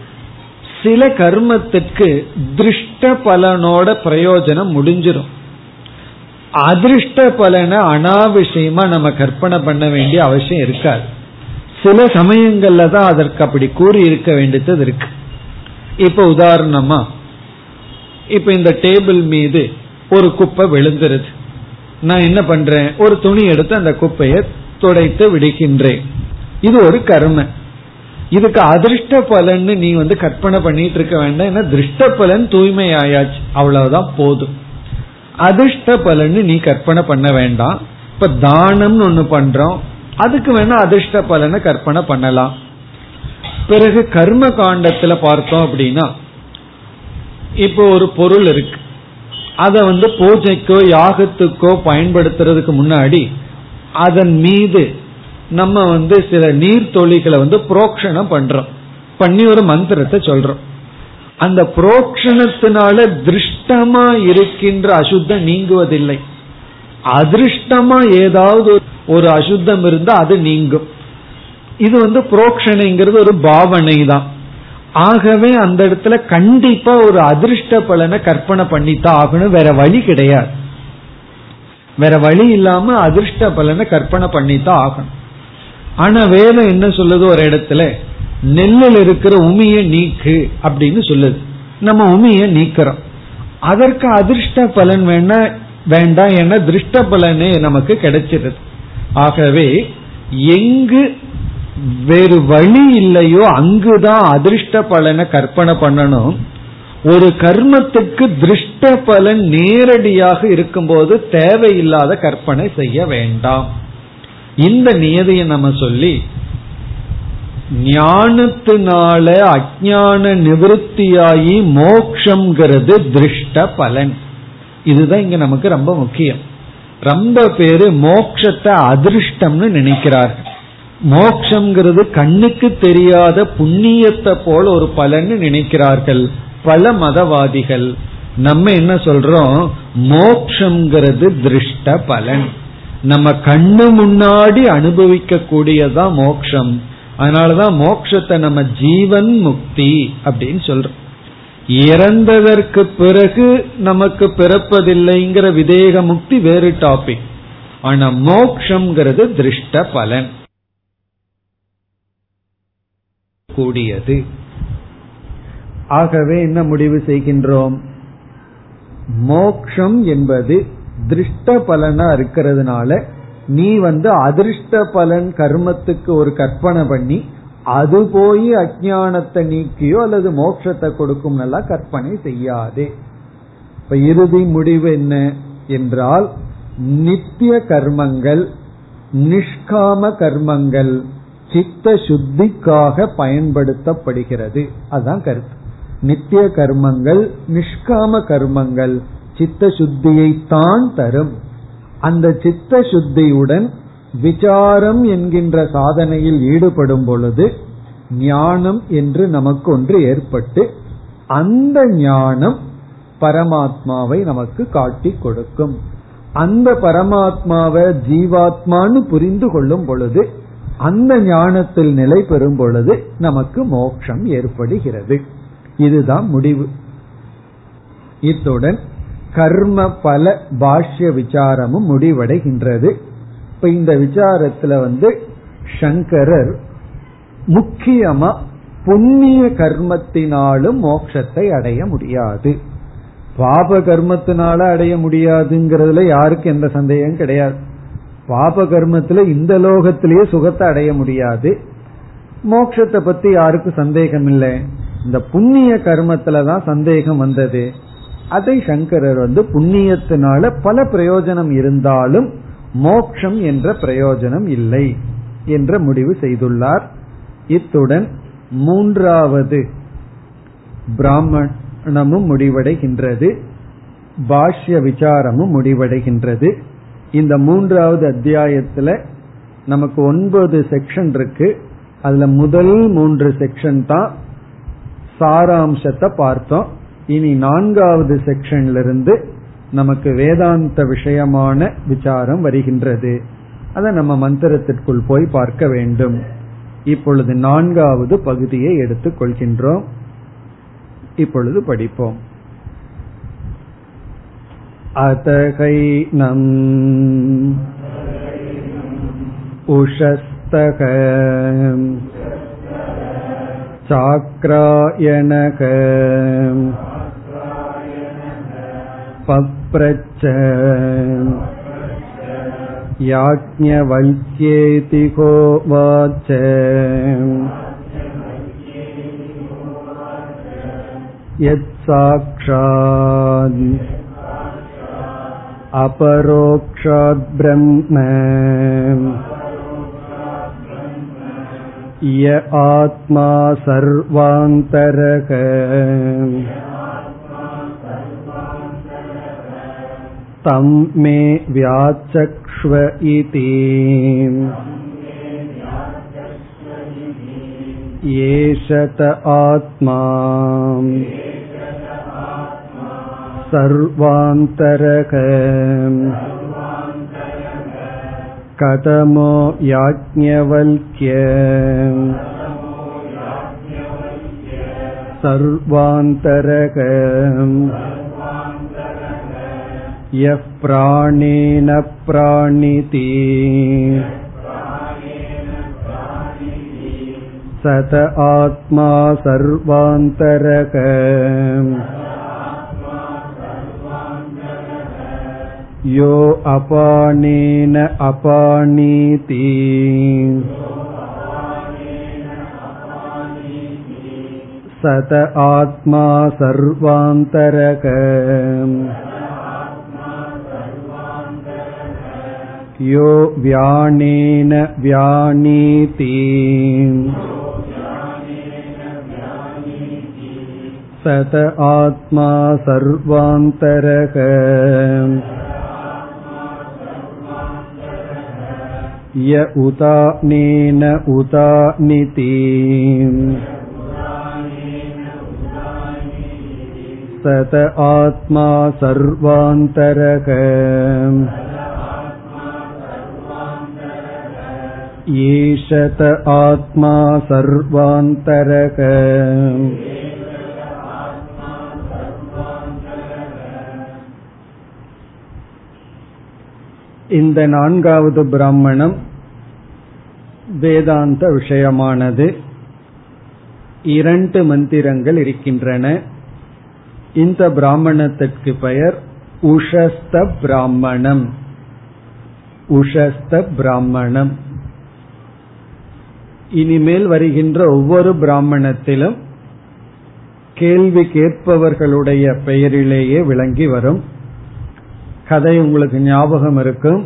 சில கர்மத்துக்கு திருஷ்ட பலனோட பிரயோஜனம் முடிஞ்சிடும் அதிர்ஷ்ட பலனை அனாவசியமா நம்ம கற்பனை பண்ண வேண்டிய அவசியம் இருக்காது. சில சமயங்கள்ல தான் அதற்கு அப்படி கூறி இருக்க வேண்டியது இருக்கு. இப்ப உதாரணமா இப்ப இந்த டேபிள் மீது ஒரு குப்பை விழுந்துருது. நான் என்ன பண்றேன்? ஒரு துணி எடுத்து அந்த குப்பையை துடைத்து விடுகின்றேன். இது ஒரு கர்ம. இதுக்கு அதிர்ஷ்ட பலன் நீ வந்து கற்பனை பண்ணிட்டு இருக்க வேண்டாம். ஏன்னா திருஷ்ட பலன் தூய்மை ஆயாச்சு அவ்வளவுதான் போதும். அதிர்ஷ்ட பலன் நீ கற்பனை பண்ண வேண்டாம். இப்ப தானம்னு ஒண்ணு பண்றோம். அதுக்கு வேணா அதிர்ஷ்ட பலனை கற்பனை பண்ணலாம். பிறகு கர்ம காண்டத்துல பார்த்தோம் அப்படின்னா இப்போ ஒரு பொருள் இருக்கு. அதை வந்து பூஜைக்கோ யாகத்துக்கோ பயன்படுத்துறதுக்கு முன்னாடி அதன் மீது நம்ம வந்து சில நீர்த்தொழிகளை வந்து புரோக்ஷணம் பண்றோம். பண்ணி ஒரு மந்திரத்தை சொல்றோம். அந்த புரோக்ஷணத்தினால திருஷ்டமா இருக்கின்ற அசுத்தம் நீங்குவதில்லை. அதிருஷ்டமா ஏதாவது ஒரு அசுத்தம் இருந்தா அது நீங்கும். இது வந்து புரோக்ஷணைங்கிறது ஒரு பாவனை தான் ஆகவே அந்த இடத்துல கண்டிப்பா ஒரு அதிர்ஷ்ட பலனை கற்பனை பண்ணித்தான் ஆகணும். வேற வழி கிடையாது. வேற வழி இல்லாம அதிர்ஷ்ட பலனை கற்பனை பண்ணித்தான் ஆகணும். ஆனா வேதம் என்ன சொல்லுது ஒரு இடத்துல? நெல்லில் இருக்கிற உமிய நீக்கு அப்படின்னு சொல்லுது. நம்ம உமிய நீக்கிறோம். அதற்கு அதிர்ஷ்ட பலன் வேணா வேண்டாம் என திருஷ்ட பலனே நமக்கு கிடைச்சிருது. ஆகவே எங்கு வேறு வழி இல்லையோ அங்குதான் அதிர்ஷ்ட பலனை கற்பனை பண்ணணும். ஒரு கர்மத்துக்கு திருஷ்ட பலன் நேரடியாக இருக்கும்போது தேவையில்லாத கற்பனை செய்ய வேண்டாம். இந்த நியதியை நம்ம சொல்லி ஞானத்தினால அஜான நிவர்த்தியாகி மோக்ஷங்கிறது திருஷ்ட பலன். இதுதான் இங்க நமக்கு ரொம்ப முக்கியம். ரொம்ப பேரு மோக்ஷத்தை அதிர்ஷ்டம்னு நினைக்கிறார்கள். மோக்ஷங்கிறது கண்ணுக்கு தெரியாத புண்ணியத்தை போல ஒரு பலன்னு நினைக்கிறார்கள். பல மதவாதிகள். நம்ம என்ன சொல்றோம்? மோக்ஷங்கிறது திருஷ்ட பலன். நம்ம கண்ணு முன்னாடி அனுபவிக்க கூடியதான் மோக்ஷம். அதனாலதான் மோக்ஷத்தை நம்ம ஜீவன் முக்தி அப்படின்னு சொல்றோம். இறந்ததற்கு பிறகு நமக்கு பிறப்பதில்லைங்கிற விதேக முக்தி வேறு டாபிக் ஆனா மோக்ஷங்கிறது திருஷ்ட பலன். கூடியது. ஆகவே என்ன முடிவு செய்கின்றோம்? மோக்ஷம் என்பது திருஷ்ட பலனா இருக்கிறதுனால நீ வந்து அதிர்ஷ்ட பலன் கர்மத்துக்கு ஒரு கற்பனை பண்ணி அது போய் அஜானத்தை நீக்கியோ அல்லது மோட்சத்தை கொடுக்கும் நல்லா கற்பனை செய்யாதே. இப்ப இறுதி முடிவு என்ன என்றால் நித்திய கர்மங்கள் நிஷ்காம கர்மங்கள். சித்த சுத்திக்காக பயன்படுத்தப்படுகிறது. அதுதான் கருத்து. நித்திய கர்மங்கள் நிஷ்காம கர்மங்கள் சித்த சுத்தியை தான் தரும். அந்த சித்த சுத்தியுடன் விசாரம் என்கின்ற சாதனையில் ஈடுபடும் பொழுது ஞானம் என்று நமக்கு ஒன்று ஏற்பட்டு அந்த ஞானம் பரமாத்மாவை நமக்கு காட்டி கொடுக்கும். அந்த பரமாத்மாவை ஜீவாத்மான்னு புரிந்து கொள்ளும் பொழுது அந்த ஞானத்தில் நிலை பெறும் பொழுது நமக்கு மோட்சம் ஏற்படுகிறது. இதுதான் முடிவு. இத்துடன் கர்ம பல பாஷ்ய விசாரமும் முடிவடைகின்றது. இப்ப இந்த விசாரத்துல வந்து சங்கரர் முக்கியமா புண்ணிய கர்மத்தினாலும் மோட்சத்தை அடைய முடியாது. பாப கர்மத்தினால அடைய முடியாதுங்கிறதுல யாருக்கு எந்த சந்தேகம் கிடையாது. பாப கர்மத்துல இந்த லோகத்திலேயே சுகத்தை அடைய முடியாது. மோட்சத்தை பத்தி யாருக்கும் சந்தேகம் இல்லை இந்த புண்ணிய கர்மத்துல தான் சந்தேகம் வந்தது. அதை சங்கரர் வந்து புண்ணியத்தினால பல பிரயோஜனம் இருந்தாலும் மோக்ஷம் என்ற பிரயோஜனம் இல்லை என்ற முடிவு செய்துள்ளார். இத்துடன் மூன்றாவது பிராமணமும் முடிவடைகின்றது. பாஷ்ய விசாரமும் முடிவடைகின்றது. இந்த மூன்றாவது அத்தியாயத்துல நமக்கு ஒன்பது செக்ஷன் இருக்கு. அதுல முதல் மூன்று செக்ஷன் தான் சாராம்சத்தை பார்த்தோம். இனி நான்காவது செக்ஷன்ல இருந்து நமக்கு வேதாந்த விஷயமான விசாரம் வருகின்றது. அதை நம்ம மந்திரத்திற்குள் போய் பார்க்க வேண்டும். இப்பொழுது நான்காவது பகுதியை எடுத்துக் கொள்கின்றோம். இப்பொழுது படிப்போம். अतकैनम् उषस्तक चाक्रायणक पप्रच्छ याज्ञवल्क्येति होवाच यत्साक्षात् अपरोक्षात् ब्रह्म य आत्मा सर्वान्तरक तं मे व्याचक्ष्व इति एषत आत्मा सर्वान्तरक कथमो याज्ञवल्क्य सर्वान्तरक यः प्राणेन प्राणिति सत आत्मा सर्वान्तरक यो अपानेन अपानीति सत आत्मा सर्वान्तरक यो व्यानेन व्यानीति सत आत्मा सर्वान्तरः य उदानेन उदानिति सत आत्मा सर्वान्तरः ईशत आत्मा सर्वान्तरः இந்த நான்காவது பிராமணம் வேதாந்த விஷயமானது. இரண்டு மந்திரங்கள் இருக்கின்றன. இந்த பிராமணத்திற்கு பெயர் உஷஸ்த பிராமணம். உஷஸ்த பிராமணம். இனிமேல் வருகின்ற ஒவ்வொரு பிராமணத்திலும் கேள்வி கேட்பவர்களுடைய பெயரிலேயே விளங்கி வரும். கதை உங்களுக்கு ஞாபகம் இருக்கும்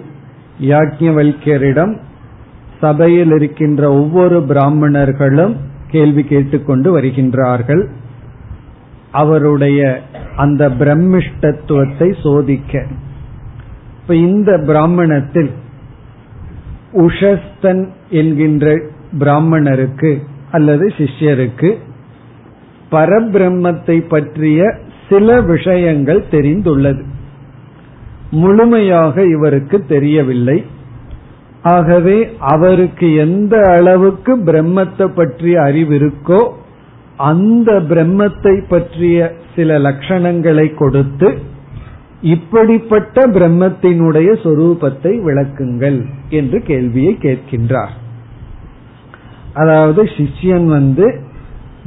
யாக்கியவல்யரிடம் சபையில் இருக்கின்ற ஒவ்வொரு பிராமணர்களும் கேள்வி கேட்டுக்கொண்டு வருகின்றார்கள். அவருடைய அந்த பிரம்மிஷ்டத்துவத்தை சோதிக்க. இப்ப இந்த பிராமணத்தில் உஷஸ்தன் என்கின்ற பிராமணருக்கு அல்லது சிஷ்யருக்கு பரபிரம்மத்தை பற்றிய சில விஷயங்கள் தெரிந்துள்ளது. முழுமையாக இவருக்கு தெரியவில்லை. ஆகவே அவருக்கு எந்த அளவுக்கு பிரம்மத்தை பற்றிய அறிவு இருக்கோ அந்த பிரம்மத்தை பற்றிய சில லட்சணங்களை கொடுத்து இப்படிப்பட்ட பிரம்மத்தினுடைய சொரூபத்தை விளக்குங்கள் என்று கேள்வியை கேட்கின்றார். அதாவது சிஷ்யன் வந்து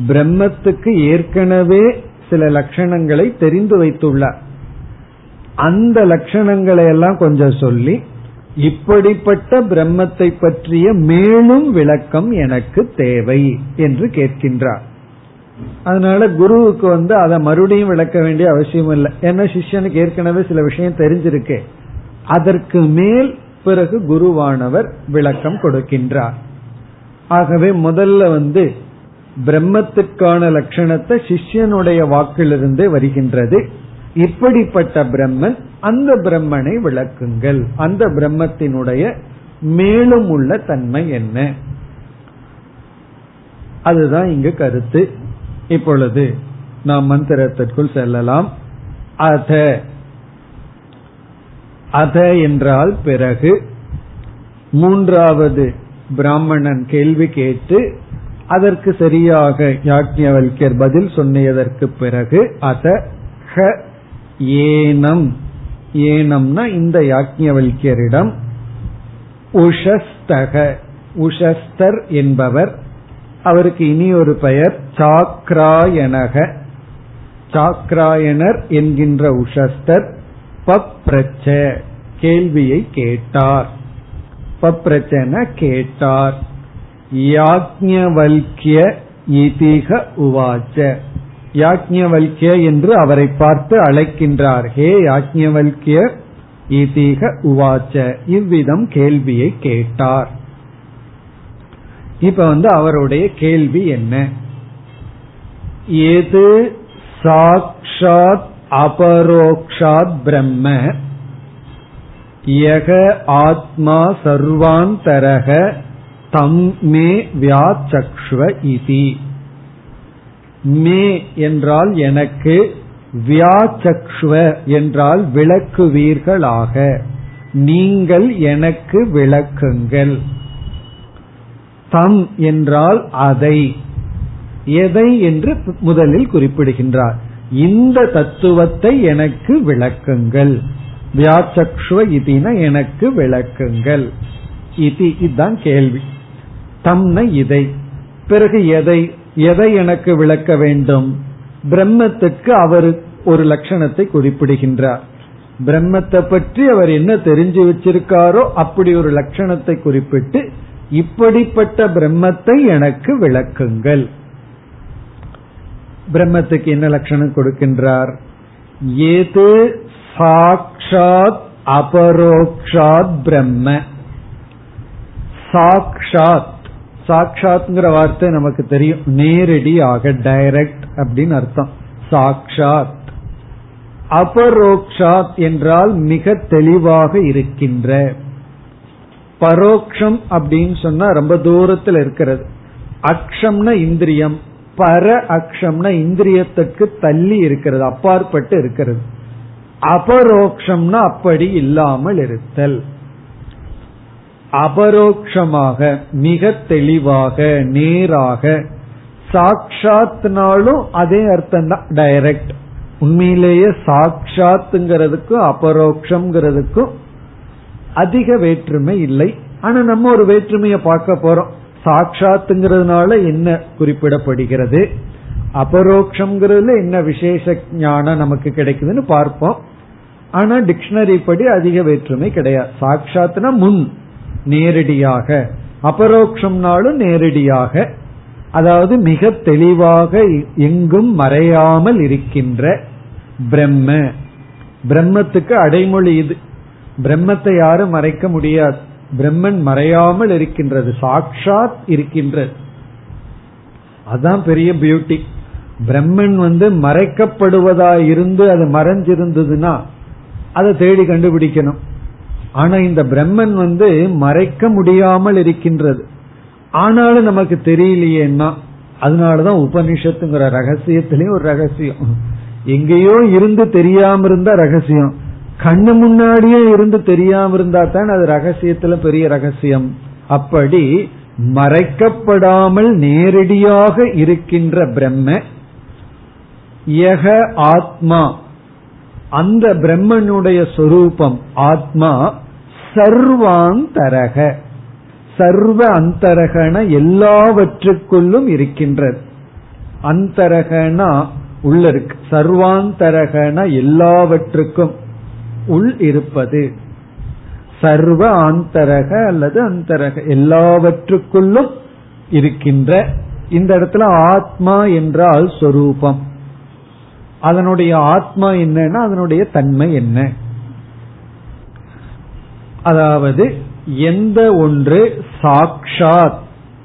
பிரம்மத்துக்கு ஏற்கனவே சில லட்சணங்களை தெரிந்து வைத்துள்ளார். அந்த லட்சணங்களை எல்லாம் கொஞ்சம் சொல்லி இப்படிப்பட்ட பிரம்மத்தை பற்றிய மேலும் விளக்கம் எனக்கு தேவை என்று கேட்கின்றார். அதனால குருவுக்கு வந்து அதை மறுபடியும் விளக்க வேண்டிய அவசியம் இல்லை. ஏன்னா சிஷ்யனுக்கு ஏற்கனவே சில விஷயம் தெரிஞ்சிருக்கு. அதற்கு மேல் பிறகு குருவானவர் விளக்கம் கொடுக்கின்றார். ஆகவே முதல்ல வந்து பிரம்மத்துக்கான லட்சணத்தை சிஷ்யனுடைய வாக்கிலிருந்தே வருகின்றது. இப்படிப்பட்ட பிரம்மன் அந்த பிரம்மனை விளக்குங்கள். அந்த பிரம்மத்தினுடைய மேலும் உள்ள தன்மை என்ன? அதுதான் இங்கு கருத்து. இப்பொழுது நாம் மந்திரத்திற்குள் செல்லலாம். அத. அத என்றால் பிறகு மூன்றாவது பிராமணன் கேள்வி கேட்டு அதற்கு சரியாக யாக்ஞவல்யர் பதில் சொன்னதற்கு பிறகு அத ஹ ஏனம். ஏனம்னா இந்த யாக்ஞவல்யரிடம் உஷஸ்தக. உஷஸ்தர் என்பவர். அவருக்கு இனி ஒரு பெயர் சாக்ராயணக சாக்ராயணர் என்கின்ற உஷஸ்தர் பப்ரச்ச. கேள்வியை கேட்டார். பப்ரச்சன கேட்டார். யாக்ஞவல்கிய இதிக உவாச்ச. யாக்ஞவல்கிய என்று அவரை பார்த்து அழைக்கின்றார். ஹே யாக்ஞவல்கிய இதிக உவாச்ச. இவ்விதம் கேள்வியை கேட்டார். இப்ப வந்து அவருடைய கேள்வி என்ன? எது சாக்ஷாத் அபரோக்ஷாத் பிரம்ம? யக ஆத்மா சர்வாந்தரக தம் மே வியாச்சக்ஷ்வ இதி. மே என்றால் எனக்கு வியாச்சக்ஷுவ என்றால் விளக்குவீர்களாக. நீங்கள் எனக்கு விளக்குங்கள். தம் என்றால் அதை. எதை என்று முதலில் குறிப்பிடுகின்றார். இந்த தத்துவத்தை எனக்கு விளக்குங்கள். வியாச்சக்ஷுவ இதின எனக்கு விளக்குங்கள். இது இதுதான் கேள்வி. தம்ன இதை. பிறகு எதை? எதை எனக்கு விளக்க வேண்டும்? பிரம்மத்துக்கு அவர் ஒரு லட்சணத்தை குறிப்பிடுகின்றார். பிரம்மத்தை பற்றி அவர் என்ன தெரிஞ்சு வச்சிருக்காரோ அப்படி ஒரு லட்சணத்தை குறிப்பிட்டு இப்படிப்பட்ட பிரம்மத்தை எனக்கு விளக்குங்கள். பிரம்மத்துக்கு என்ன லட்சணம் கொடுக்கின்றார்? ஏது சாக்ஷாத் அபரோக்ஷாத் பிரம்ம. சாக்ஷாத் சாட்சாத்ங்கிற வார்த்தை நமக்கு தெரியும். நேரடியாக டைரக்ட் அப்படின்னு அர்த்தம். சாக்ஷாத் அபரோக்ஷாத் என்றால் மிக தெளிவாக இருக்கின்ற. பரோக்ஷம் அப்படின்னு சொன்னா ரொம்ப தூரத்தில் இருக்கிறது. அக்ஷம்னா இந்திரியம். பர அக்ஷம்னா இந்திரியத்துக்கு தள்ளி இருக்கிறது அப்பாற்பட்டு இருக்கிறது. அபரோக்ஷம்னா அப்படி இல்லாமல் இருத்தல். அபரோக்ஷமாக மிக தெளிவாக நேராக சாட்சாத்னாலும் அதே அர்த்தம் தான் டைரக்ட் உண்மையிலேயே சாட்சாத்துங்கிறதுக்கும் அபரோக்ஷம்ங்கிறதுக்கும் அதிக வேற்றுமை இல்லை. ஆனா நம்ம ஒரு வேற்றுமையை பார்க்க போறோம். சாட்சாத்துங்கிறதுனால என்ன குறிப்பிடப்படுகிறது? அபரோக்ஷங்கிறதுல என்ன விசேஷ ஞானம் நமக்கு கிடைக்குதுன்னு பார்ப்போம். ஆனா டிக்ஷனரி படி அதிக வேற்றுமை கிடையாது. சாட்சாத்னா முன். நேரடியாக. அபரோக்ஷம்னாலும் நேரடியாக. அதாவது மிக தெளிவாக எங்கும் மறையாமல் இருக்கின்ற பிரம்ம. பிரம்மத்துக்கு அடைமொழி இது. பிரம்மத்தை யாரும் மறைக்க முடியாது. பிரம்மன் மறையாமல் இருக்கின்றது. சாட்சாத் இருக்கின்றது. அதான் பெரிய பியூட்டி பிரம்மன் வந்து மறைக்கப்படுவதா இருந்து அது மறைஞ்சிருந்ததுன்னா அதை தேடி கண்டுபிடிக்கணும். ஆனா இந்த பிரம்மன் வந்து மறைக்க முடியாமல் இருக்கின்றது. ஆனாலும் நமக்கு தெரியலையேன்னா அதனாலதான் உபனிஷத்துங்கிற ரகசியத்திலேயே ஒரு ரகசியம். எங்கேயோ இருந்து தெரியாம இருந்தா ரகசியம். கண்ணு முன்னாடியே இருந்து தெரியாம இருந்தா தான் அது ரகசியத்துல பெரிய ரகசியம். அப்படி மறைக்கப்படாமல் நேரடியாக இருக்கின்ற பிரம்ம யக ஆத்மா. அந்த பிரம்மனுடைய சொரூபம் ஆத்மா சர்வாந்தரக. சர்வ அந்தரகன எல்லாவற்றுக்குள்ளும் இருக்கின்றது. அந்தரகனா உள்ள இருக்கு. சர்வாந்தரகன எல்லாவற்றுக்கும் உள் இருப்பது. சர்வ ஆந்தரக அல்லது அந்தரக எல்லாவற்றுக்குள்ளும் இருக்கின்ற இந்த இடத்துல ஆத்மா என்றால் சொரூபம். அதனுடைய ஆத்மா என்னன்னா அதனுடைய தன்மை என்ன? அதாவது எந்த ஒன்று சாக்ஷாத்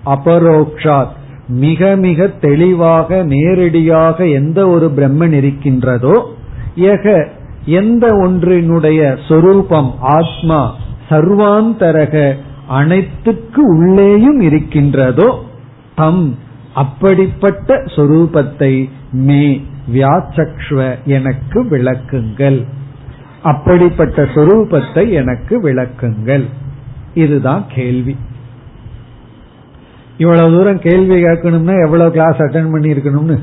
அபரோக்ஷாத் மிக மிக தெளிவாக நேரடியாக எந்த ஒரு பிரம்மன் இருக்கின்றதோ ஏக எந்த ஒன்றினுடைய சொரூபம் ஆத்மா சர்வாந்தரக அனைத்துக்கு உள்ளேயும் இருக்கின்றதோ தம் அப்படிப்பட்ட சொரூபத்தை மே வியாச்சக்ஷ்வ எனக்கு விளக்குங்கள். அப்படிப்பட்ட சொரூபத்தை எனக்கு விளக்குங்கள். இதுதான் கேள்வி. இவ்வளவு தூரம் கேள்வி கேட்கணும்னா எவ்வளவு கிளாஸ் அட்டன் பண்ணி இருக்கணும்னு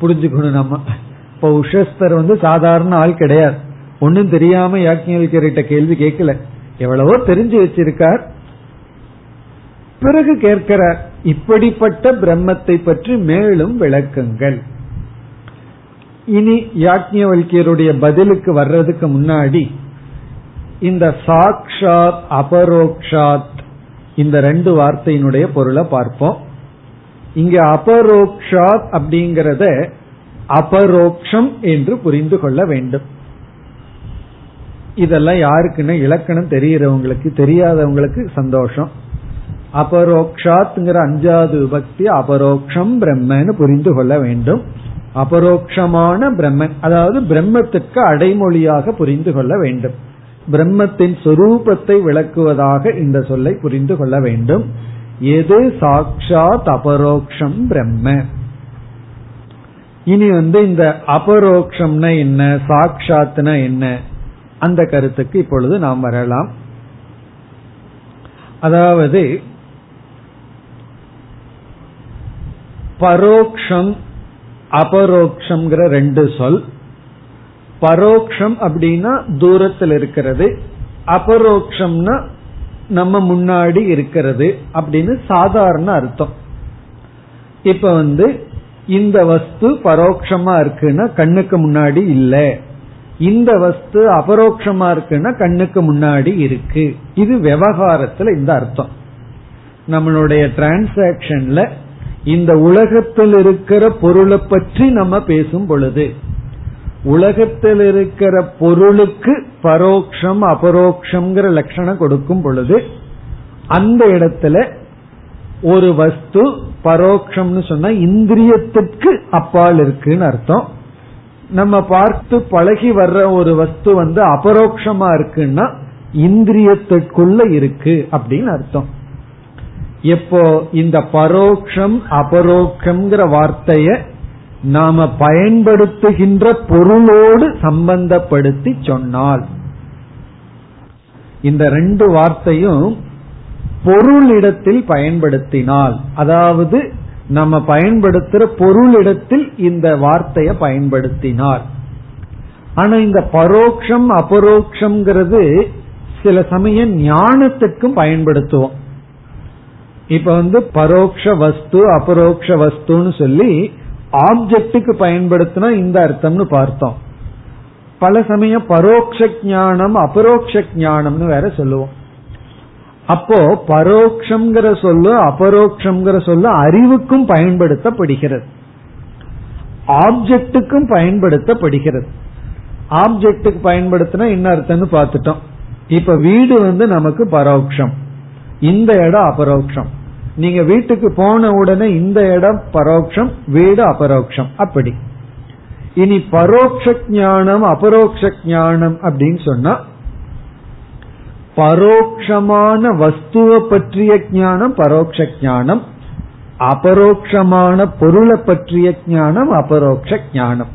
புரிஞ்சுக்கணும் நம்ம. இப்ப உஷஸ்தர் வந்து சாதாரண ஆள் கிடையாது. ஒன்னும் தெரியாம யாக்கியவிக்கர்கிட்ட கேள்வி கேட்கல. எவ்வளவோ தெரிஞ்சு வச்சிருக்கார். பிறகு கேட்கிறார். இப்படிப்பட்ட பிரம்மத்தை பற்றி மேலும் விளக்குங்கள். இனி யாக்ஞவல்கியருடைய பதிலுக்கு வர்றதுக்கு முன்னாடி இந்த சாக்ஷாத் அபரோக்ஷாத் இந்த ரெண்டு வார்த்தையினுடைய பொருளை பார்ப்போம். இங்க அபரோக்ஷாத் அப்படிங்கறத அபரோக்ஷம் என்று புரிந்து கொள்ள வேண்டும். இதெல்லாம் யாருக்குன்னு இலக்கணம் தெரிகிறவங்களுக்கு தெரியாதவங்களுக்கு சந்தோஷம். அபரோக்ஷாத்ங்கிற அஞ்சாவது விபக்தி அபரோக்ஷம் பிரம்மன்னு புரிந்து கொள்ள வேண்டும். அபரோக்ஷமான பிரம்மன் அதாவது பிரம்மத்திற்கு அடைமொழியாக புரிந்து கொள்ள வேண்டும். பிரம்மத்தின் சொரூபத்தை விளக்குவதாக இந்த சொல்லை புரிந்து கொள்ள வேண்டும். எது சாட்சாத் அபரோக்ஷம் பிரம்ம? இனி வந்து இந்த அபரோக்ஷம்னா என்ன சாட்சாத்னா என்ன? அந்த கருத்துக்கு இப்பொழுது நாம் வரலாம். அதாவது பரோக்ஷம் அபரோக்ஷம்ங்கிற ரெண்டு சொல். பரோக்ஷம் அப்படின்னா தூரத்தில் இருக்கிறது. அபரோக்ஷம்னா நம்ம முன்னாடி இருக்கிறது அப்படின்னு சாதாரண அர்த்தம். இப்ப வந்து இந்த வஸ்து பரோட்சமா இருக்குன்னா கண்ணுக்கு முன்னாடி இல்ல. இந்த வஸ்து அபரோக்ஷமா இருக்குன்னா கண்ணுக்கு முன்னாடி இருக்கு. இது விவகாரத்துல இந்த அர்த்தம். நம்மளுடைய டிரான்சாக்சன்ல இந்த உலகத்தில் இருக்கிற பொருளை பற்றி நம்ம பேசும் பொழுது உலகத்தில் இருக்கிற பொருளுக்கு பரோக்ஷம் அபரோக்ஷங்கிற லட்சணம் கொடுக்கும் பொழுது அந்த இடத்துல ஒரு வஸ்து பரோக்ஷம்னு சொன்னா இந்திரியத்திற்கு அப்பால் இருக்குன்னு அர்த்தம். நம்ம பார்த்து பழகி வர்ற ஒரு வஸ்து வந்து அபரோக்ஷமா இருக்குன்னா இந்திரியத்திற்குள்ள இருக்கு அப்படின்னு அர்த்தம். எப்போ இந்த பரோக்ஷம் அபரோக்ஷம்ங்கிற வார்த்தைய நாம பயன்படுத்துகின்ற பொருளோடு சம்பந்தப்படுத்தி சொன்னால் இந்த ரெண்டு வார்த்தையும் பொருளிடத்தில் பயன்படுத்தினால் அதாவது நம்ம பயன்படுத்துற பொருளிடத்தில் இந்த வார்த்தையை பயன்படுத்தினார் ஆனா இந்த பரோக்ஷம் அபரோக்ஷம்ங்கிறது சில சமயம் ஞானத்துக்கும் பயன்படுத்துவோம். இப்ப வந்து பரோக்ஷ வஸ்து அபரோக்ஷ வஸ்துன்னு சொல்லி ஆப்ஜெக்டுக்கு பயன்படுத்தினா இந்த அர்த்தம்னு பார்த்தோம். பல சமயம் பரோக்ஷ ஞானம் அபரோக்ஷ ஞானம்னு வேற சொல்லுவோம். அப்போ பரோக்ஷங்கிற சொல்லு அபரோக்ஷங்கிற சொல்லு அறிவுக்கும் பயன்படுத்தப்படுகிறது. ஆப்ஜெக்டுக்கும் பயன்படுத்தப்படுகிறது. ஆப்ஜெக்டுக்கு பயன்படுத்தினா என்ன அர்த்தம்னு பார்த்துட்டோம். இப்ப வீடு வந்து நமக்கு பரோக்ஷம். இந்த இடம் அபரோக்ஷம். நீங்க வீட்டுக்கு போன உடனே இந்த இடம் பரோட்சம் வீடு அபரோக்ஷம். அப்படி. இனி பரோக்ஷ ஞானம் அபரோக்ஷ ஞானம் அப்படின்னு சொன்னா பரோக்ஷமான வஸ்துவ பற்றிய ஞானம் பரோட்ச ஞானம். அபரோக்ஷமான பொருளை பற்றிய ஞானம் அபரோக்ஷ ஞானம்.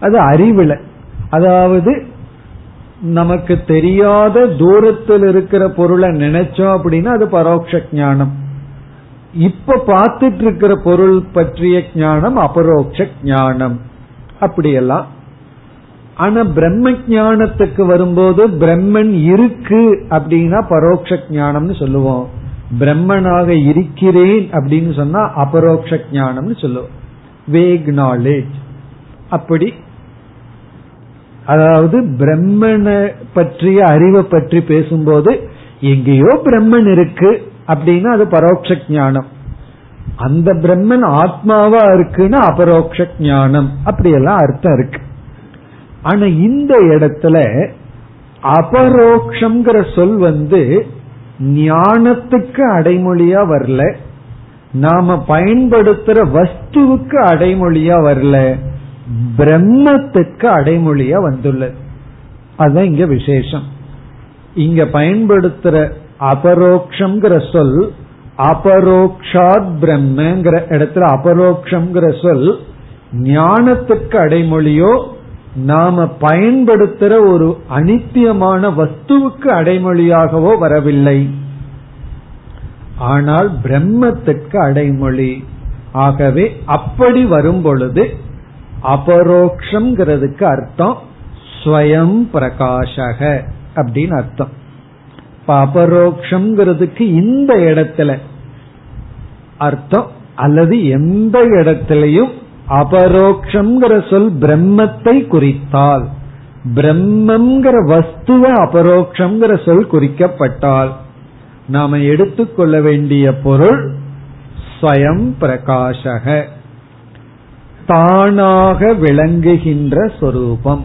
அது அறிவுல. அதாவது நமக்கு தெரியாத தூரத்தில் இருக்கிற பொருளை நினைச்சோம் அப்படின்னா அது பரோட்ச ஞானம். இப்ப பார்த்துட்டு இருக்கிற பொருள் பற்றிய ஞானம் அபரோக்ஷ ஞானம். அப்படியெல்லாம். ஆனா பிரம்ம ஞானத்துக்கு வரும்போது பிரம்மன் இருக்கு அப்படின்னா பரோட்ச ஞானம்னு சொல்லுவோம். பிரம்மனாக இருக்கிறேன் அப்படின்னு சொன்னா அபரோக்ஷ ஞானம்னு சொல்லுவோம். வேக் நாலேஜ் அப்படி. அதாவது பிரம்மனை பற்றிய அறிவை பற்றி பேசும்போது எங்கேயோ பிரம்மன் இருக்கு. அப்படின்னா அது பரோட்ச ஞானம். அந்த பிரம்மன் ஆத்மாவா இருக்குன்னா அபரோக்ஷ ஞானம். அப்படியெல்லாம் அர்த்தம் இருக்கு. ஆனா இந்த இடத்துல அபரோக்ஷங்கிற சொல் வந்து ஞானத்துக்கு அடைமொழியா வரல. நாம பயன்படுத்துற வஸ்துவுக்கு அடைமொழியா வரல. பிரம்மத்துக்கு அடைமொழியா வந்துள்ளது. அதுதான் இங்க விசேஷம். இங்க பயன்படுத்துற அபரோக்ஷங்கிற சொல் அபரோக்ஷாத் பிரம்மங்கிற இடத்துல அபரோக்ஷங்கிற சொல் ஞானத்துக்கு அடைமொழியோ நாம பயன்படுத்துற ஒரு அனித்தியமான வஸ்துவுக்கு அடைமொழியாகவோ வரவில்லை. ஆனால் பிரம்மத்துக்கு அடைமொழி. ஆகவே அப்படி வரும் பொழுது அபரோக்ஷங்கிறதுக்கு அர்த்தம் ஸ்வயம் பிரகாஷக அப்படின்னு அர்த்தம். அபரோக்ஷங்கிறதுக்கு இந்த இடத்துல அர்த்தம் அல்லது எந்த இடத்திலையும் அபரோக்ஷங்கிற சொல் பிரம்மத்தை குறித்தால் பிரம்மங்கிற வஸ்துவ அபரோக்ஷங்கிற சொல் குறிக்கப்பட்டால் நாம எடுத்துக்கொள்ள வேண்டிய பொருள் ஸ்வயம் பிரகாஷக தானாக விளங்குகின்ற சொரூபம்.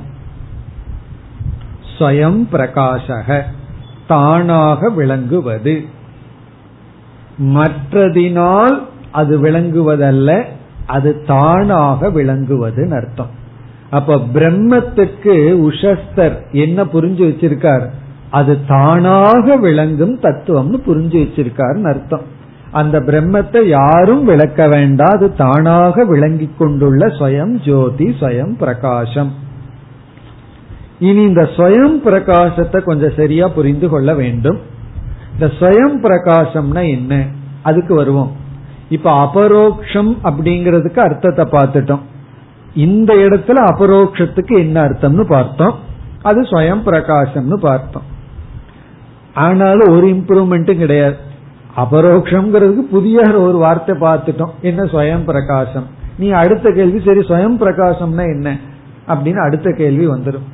ஸ்வயம் பிரகாஷக. தானாக விளங்குவது. மற்றதினால் அது விளங்குவதல்ல அது தானாக விளங்குவதுன்னு அர்த்தம். அப்ப பிரம்மத்துக்கு உஷஸ்தர் என்ன புரிஞ்சு வச்சிருக்கார்? அது தானாக விளங்கும் தத்துவம்னு புரிஞ்சு வச்சிருக்காருன்னு அர்த்தம். அந்த பிரம்மத்தை யாரும் விளக்க வேண்டாம் அது தானாக விளங்கிக் கொண்டுள்ள ஸ்வயம் ஜோதி ஸ்வயம் பிரகாசம். இனி இந்த ஸ்வயம் பிரகாசத்தை கொஞ்சம் சரியா புரிந்து கொள்ள வேண்டும். இந்த ஸ்வயம் பிரகாசம்னா என்ன? அதுக்கு வருவோம். இப்ப அபரோக்ஷம் அப்படிங்கறதுக்கு அர்த்தத்தை பார்த்துட்டோம். இந்த இடத்துல அபரோக்ஷத்துக்கு என்ன அர்த்தம்னு பார்த்தோம். அது ஸ்வயம் பிரகாசம்னு பார்த்தோம். ஆனாலும் ஒரு இம்ப்ரூவ்மெண்ட்டும் கிடையாது. அபரோக்ஷம்ங்கிறதுக்கு புதிய ஒரு வார்த்தை பார்த்துட்டோம். என்ன ஸ்வயம் பிரகாசம்? நீ அடுத்த கேள்வி சரி ஸ்வயம் பிரகாசம்னா என்ன? அப்படின்னு அடுத்த கேள்வி வந்துடும்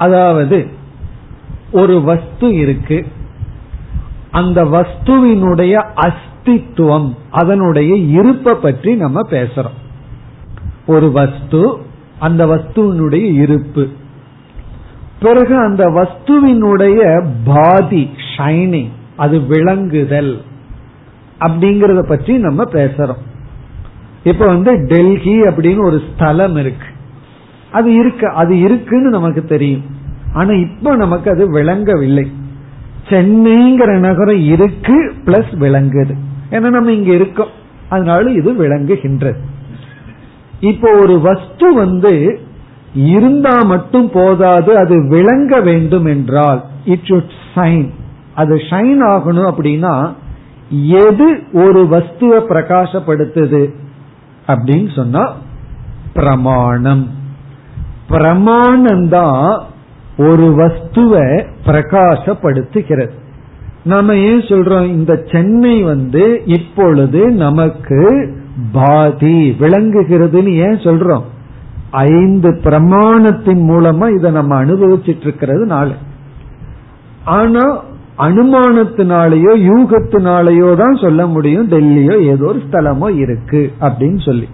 அதாவது ஒரு வஸ்து இருக்கு. அந்த வஸ்துவினுடைய அஸ்தித்துவம் அதனுடைய இருப்பை பற்றி நம்ம பேசுறோம். ஒரு வஸ்து அந்த வஸ்துவினுடைய இருப்பு. பிறகு அந்த வஸ்துவினுடைய பாதி ஷைனிங் அது விளங்குதல் அப்படிங்கறத பற்றி நம்ம பேசுறோம். இப்ப வந்து டெல்லி அப்படின்னு ஒரு ஸ்தலம் இருக்கு. அது இருக்கு அது இருக்குன்னு நமக்கு தெரியும். ஆனா இப்ப நமக்கு அது விளங்கவில்லை. சென்னைங்கிற நகரம் இருக்கு பிளஸ் விளங்குது. ஏன்னா நம்ம இங்க இருக்கோம். அதனால இது விளங்குகின்றது. இப்போ ஒரு வஸ்து வந்து இருந்தா மட்டும் போதாது அது விளங்க வேண்டும் என்றால் இட் சுட் சைன் அது ஷைன் ஆகணும் அப்படின்னா எது ஒரு வஸ்துவை பிரகாசப்படுத்துது அப்படின்னு சொன்னா பிரமாணம். பிரமாணம்தான் ஒரு வஸ்துவை பிரகாசப்படுத்துகிறது. நாம ஏன் சொல்றோம் இந்த சென்னை வந்து இப்பொழுது நமக்கு பாதி விளங்குகிறதுன்னு ஏன் சொல்றோம்? ஐந்து பிரமாணத்தின் மூலமா இதை நம்ம அனுபவிச்சிட்டு இருக்கிறது நாள். ஆனா அனுமானத்தினாலேயோ யூகத்தினாலேயோ தான் சொல்ல முடியும் டெல்லியோ ஏதோ ஒரு ஸ்தலமோ இருக்கு அப்படின்னு சொல்லி.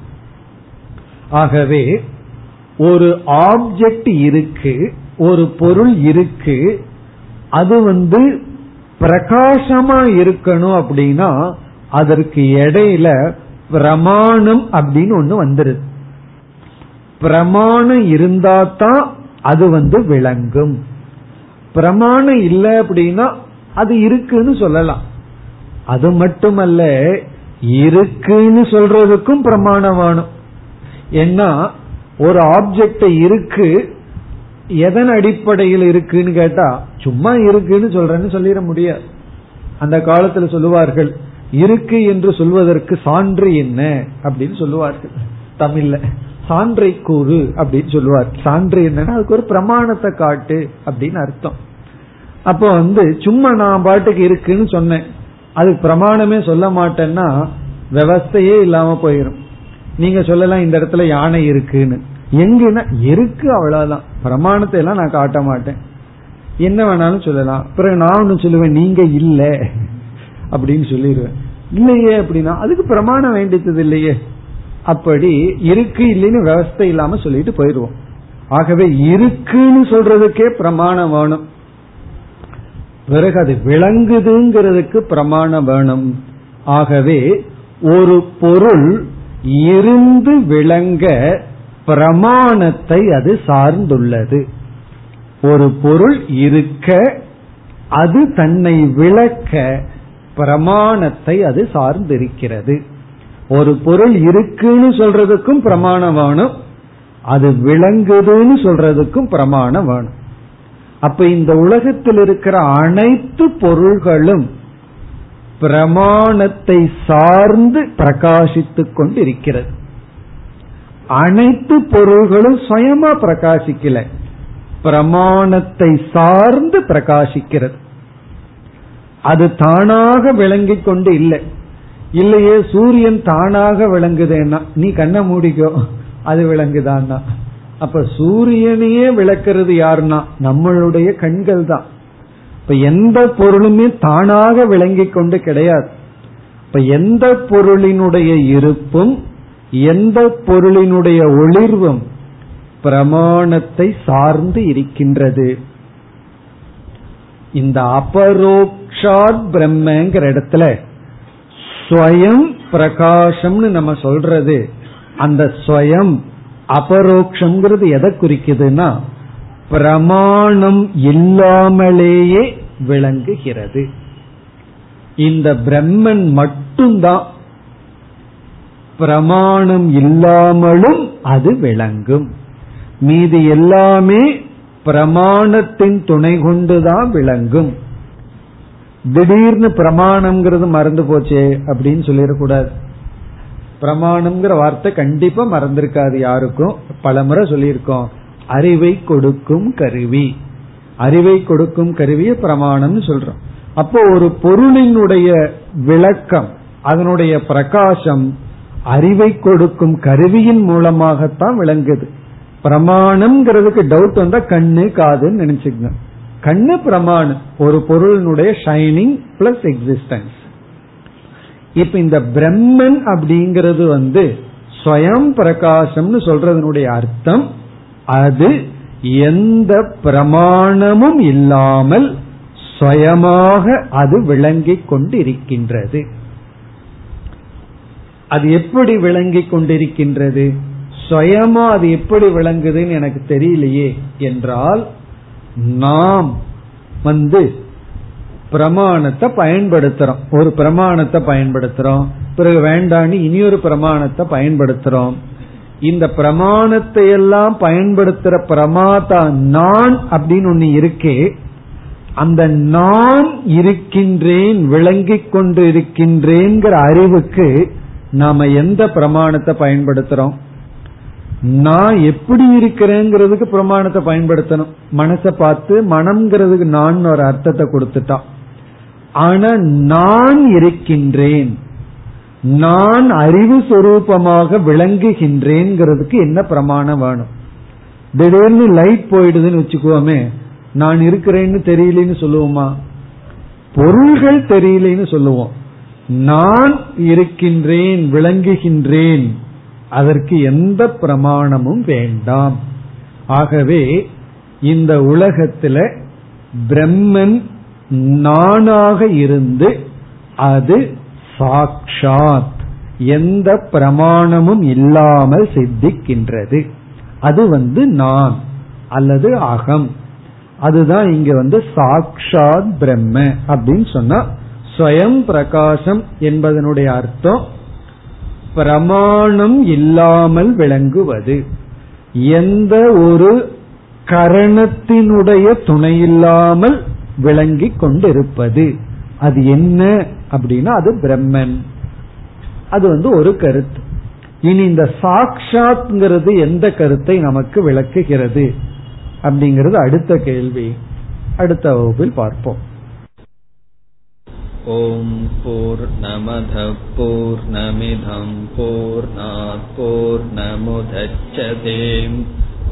ஆகவே ஒரு ஆப்ஜெக்ட் இருக்கு ஒரு பொருள் இருக்கு அது வந்து பிரகாசமா இருக்கணும் அப்படின்னா அதற்கு இடையில பிரமாணம் அப்படின்னு ஒண்ணு வந்துருது. பிரமாணம் இருந்தா தான் அது வந்து விளங்கும். பிரமாணம் இல்லை அப்படின்னா அது இருக்குன்னு சொல்லலாம். அது மட்டுமல்ல இருக்குன்னு சொல்றதுக்கும் பிரமாணம் வேணும். ஏன்னா ஒரு ஆப்ஜெக்ட் இருக்கு எதன் அடிப்படையில் இருக்குன்னு கேட்டா சும்மா இருக்குன்னு சொல்றேன்னு சொல்லிட முடியாது. அந்த காலத்துல சொல்லுவார்கள் இருக்கு என்று சொல்வதற்கு சான்று என்ன அப்படின்னு சொல்லுவார்கள். தமிழ்ல சான்றை கூறு அப்படின்னு சொல்லுவார். சான்று என்னன்னா அதுக்கு ஒரு பிரமாணத்தை காட்டு அப்படின்னு அர்த்தம். அப்போ வந்து சும்மா நான் பாட்டுக்கு இருக்குன்னு சொன்னேன் அதுக்கு பிரமாணமே சொல்ல மாட்டேன்னா விவஸ்தையே இல்லாம போயிரும். நீங்க சொல்லலாம் இந்த இடத்துல யானை இருக்குன்னு. எங்கன்னா இருக்கு அவ்வளவுதான். பிரமாணத்தை எல்லாம் நான் காட்ட மாட்டேன். என்ன வேணாலும் சொல்லலாம். பிறகு நான் ஒன்னு சொல்லுவேன் நீங்க இல்ல. அப்படின்னு சொல்லிடுவேன். இல்லையே அப்படின்னா அதுக்கு பிரமாணம் வேண்டியது இல்லையே. அப்படி இருக்கு இல்லைன்னு விவஸ்தை இல்லாம சொல்லிட்டு போயிடுவோம். ஆகவே இருக்குன்னு சொல்றதுக்கே பிரமாணம் வேணும். பிறகு அது விளங்குதுங்கிறதுக்கு பிரமாணம் வேணும். ஆகவே ஒரு பொருள் இருந்து விளங்க பிரமாணத்தை அது சார்ந்துள்ளது. ஒரு பொருள் இருக்க அது தன்னை விளக்க பிரமாணத்தை அது சார்ந்திருக்கிறது. ஒரு பொருள் இருக்குன்னு சொல்றதுக்கும் பிரமாணம் வேணும் அது விளங்குதுன்னு சொல்றதுக்கும் பிரமாணம் வேணும். அப்ப இந்த உலகத்தில் இருக்கிற அனைத்து பொருள்களும் பிரமாணத்தை சார்ந்து பிரகாசித்துக் கொண்டு இருக்கிறது அனைத்து பொருள்களும் சுயமா பிரகாசிக்கல. பிரமாணத்தை சார்ந்து பிரகாசிக்கிறது. அது தானாக விளங்கிக் கொண்டு இல்லை. இல்லையே சூரியன் தானாக விளங்குதேன்னா நீ கண்ண மூடிக்கோ அது விளங்குதான்னா. அப்ப சூரியனையே விளக்குறது யாருன்னா நம்மளுடைய கண்கள் தான் இப்ப எந்த பொருளுமே தானாக விளங்கிக் கொண்டு கிடையாது. இப்ப எந்த பொருளினுடைய இருப்பும் எந்த பொருளினுடைய ஒளிர்வும் பிரமாணத்தை சார்ந்து இருக்கின்றது. இந்த அபரோக்ஷாத் பிரம்மங்கிற இடத்துல ஸ்வயம் பிரகாசம்னு நம்ம சொல்றது. அந்த ஸ்வயம் அபரோக்ஷங்கிறது எதை குறிக்குதுன்னா பிரமாணம் இல்லாமலேயே விளங்குகிறது. இந்த பிரம்மன் மட்டும்தான் பிரமாணம் இல்லாமலும் அது விளங்கும். மீது எல்லாமே பிரமாணத்தின் துணை கொண்டுதான் விளங்கும். திடீர்னு பிரமாணம்ங்கிறது மறந்து போச்சே அப்படின்னு சொல்லிடக்கூடாது. பிரமாணம்ங்கிற வார்த்தை கண்டிப்பா மறந்திருக்காது யாருக்கும். பல முறை சொல்லியிருக்கோம். அறிவை கொடுக்கும் கருவி. அறிவை கொடுக்கும் கருவியை பிரமாணம்னு சொல்றோம். அப்போ ஒரு பொருளினுடைய விளக்கம் அதனுடைய பிரகாசம் அறிவை கொடுக்கும் கருவியின் மூலமாகத்தான் விளங்குது. பிரமாணம்ங்கிறதுக்கு டவுட் வந்தா கண்ணு காதுன்னு நினைச்சுக்கங்க. கண்ணு பிரமாணம் ஒரு பொருளினுடைய ஷைனிங் பிளஸ் எக்ஸிஸ்டன்ஸ் இப்ப இந்த பிரம்மன் அப்படிங்கிறது வந்து ஸ்வயம் பிரகாசம்னு சொல்றதனுடைய அர்த்தம் அது எந்த பிரமாணமும் இல்லாமல் சுயமாக அது விளங்கிக் கொண்டிருக்கின்றது. அது எப்படி விளங்கி கொண்டிருக்கின்றது? சுயமா அது எப்படி விளங்குதுன்னு எனக்கு தெரியலையே என்றால் நாம் வந்து பிரமாணத்தை பயன்படுத்துறோம். ஒரு பிரமாணத்தை பயன்படுத்துறோம். பிறகு வேண்டான்னு இனியொரு பிரமாணத்தை பயன்படுத்துறோம். இந்த பிரமாணத்தை எல்லாம் பயன்படுத்துற பிரமாதா நான் அப்படின்னு ஒண்ணு இருக்கே அந்த நான் இருக்கின்றேன் விளங்கிக் கொண்டு இருக்கின்றேங்கிற அறிவுக்கு நாம எந்த பிரமாணத்தை பயன்படுத்துறோம்? நான் எப்படி இருக்கிறேங்கிறதுக்கு பிரமாணத்தை பயன்படுத்தணும். மனசை பார்த்து மனம்ங்கிறதுக்கு நான் ஒரு அர்த்தத்தை கொடுத்துட்டான். ஆனா நான் இருக்கின்றேன். நான் அறிவு சுரூபமாக விளங்குகின்றேங்கிறதுக்கு என்ன பிரமாணம் வேணும்? திடீர்னு லைட் போயிடுதுன்னு வச்சுக்கோமே நான் இருக்கிறேன்னு தெரியலன்னு சொல்லுவோமா? பொருள்கள் தெரியலன்னு சொல்லுவோம். நான் இருக்கின்றேன் விளங்குகின்றேன் அதற்கு எந்த பிரமாணமும் வேண்டாம். ஆகவே இந்த உலகத்துல பிரம்மன் நானாக இருந்து அது சாக்ஷாத் எந்த பிரமாணமும் இல்லாமல் சித்திக்கின்றது. அது வந்து நான் அல்லது அகம். அதுதான் இங்க வந்து சாக்ஷாத் பிரம்ம அப்படின்னு சொன்னா ஸ்வயம் பிரகாசம் என்பதனுடைய அர்த்தம் பிரமாணம் இல்லாமல் விளங்குவது. எந்த ஒரு கரணத்தினுடைய துணையில்லாமல் விளங்கி கொண்டிருப்பது. அது என்ன அப்படின்னா அது பிரம்மன் அது வந்து ஒரு கருத்து இனி இந்த சாக்ஷாத்ங்கிறது எந்த கருத்தை நமக்கு விளக்குகிறது அப்படிங்கிறது அடுத்த கேள்வி அடுத்த வகுப்பில் பார்ப்போம் ॐ पूर्णमधः पूर्णमिधं पूर्णात्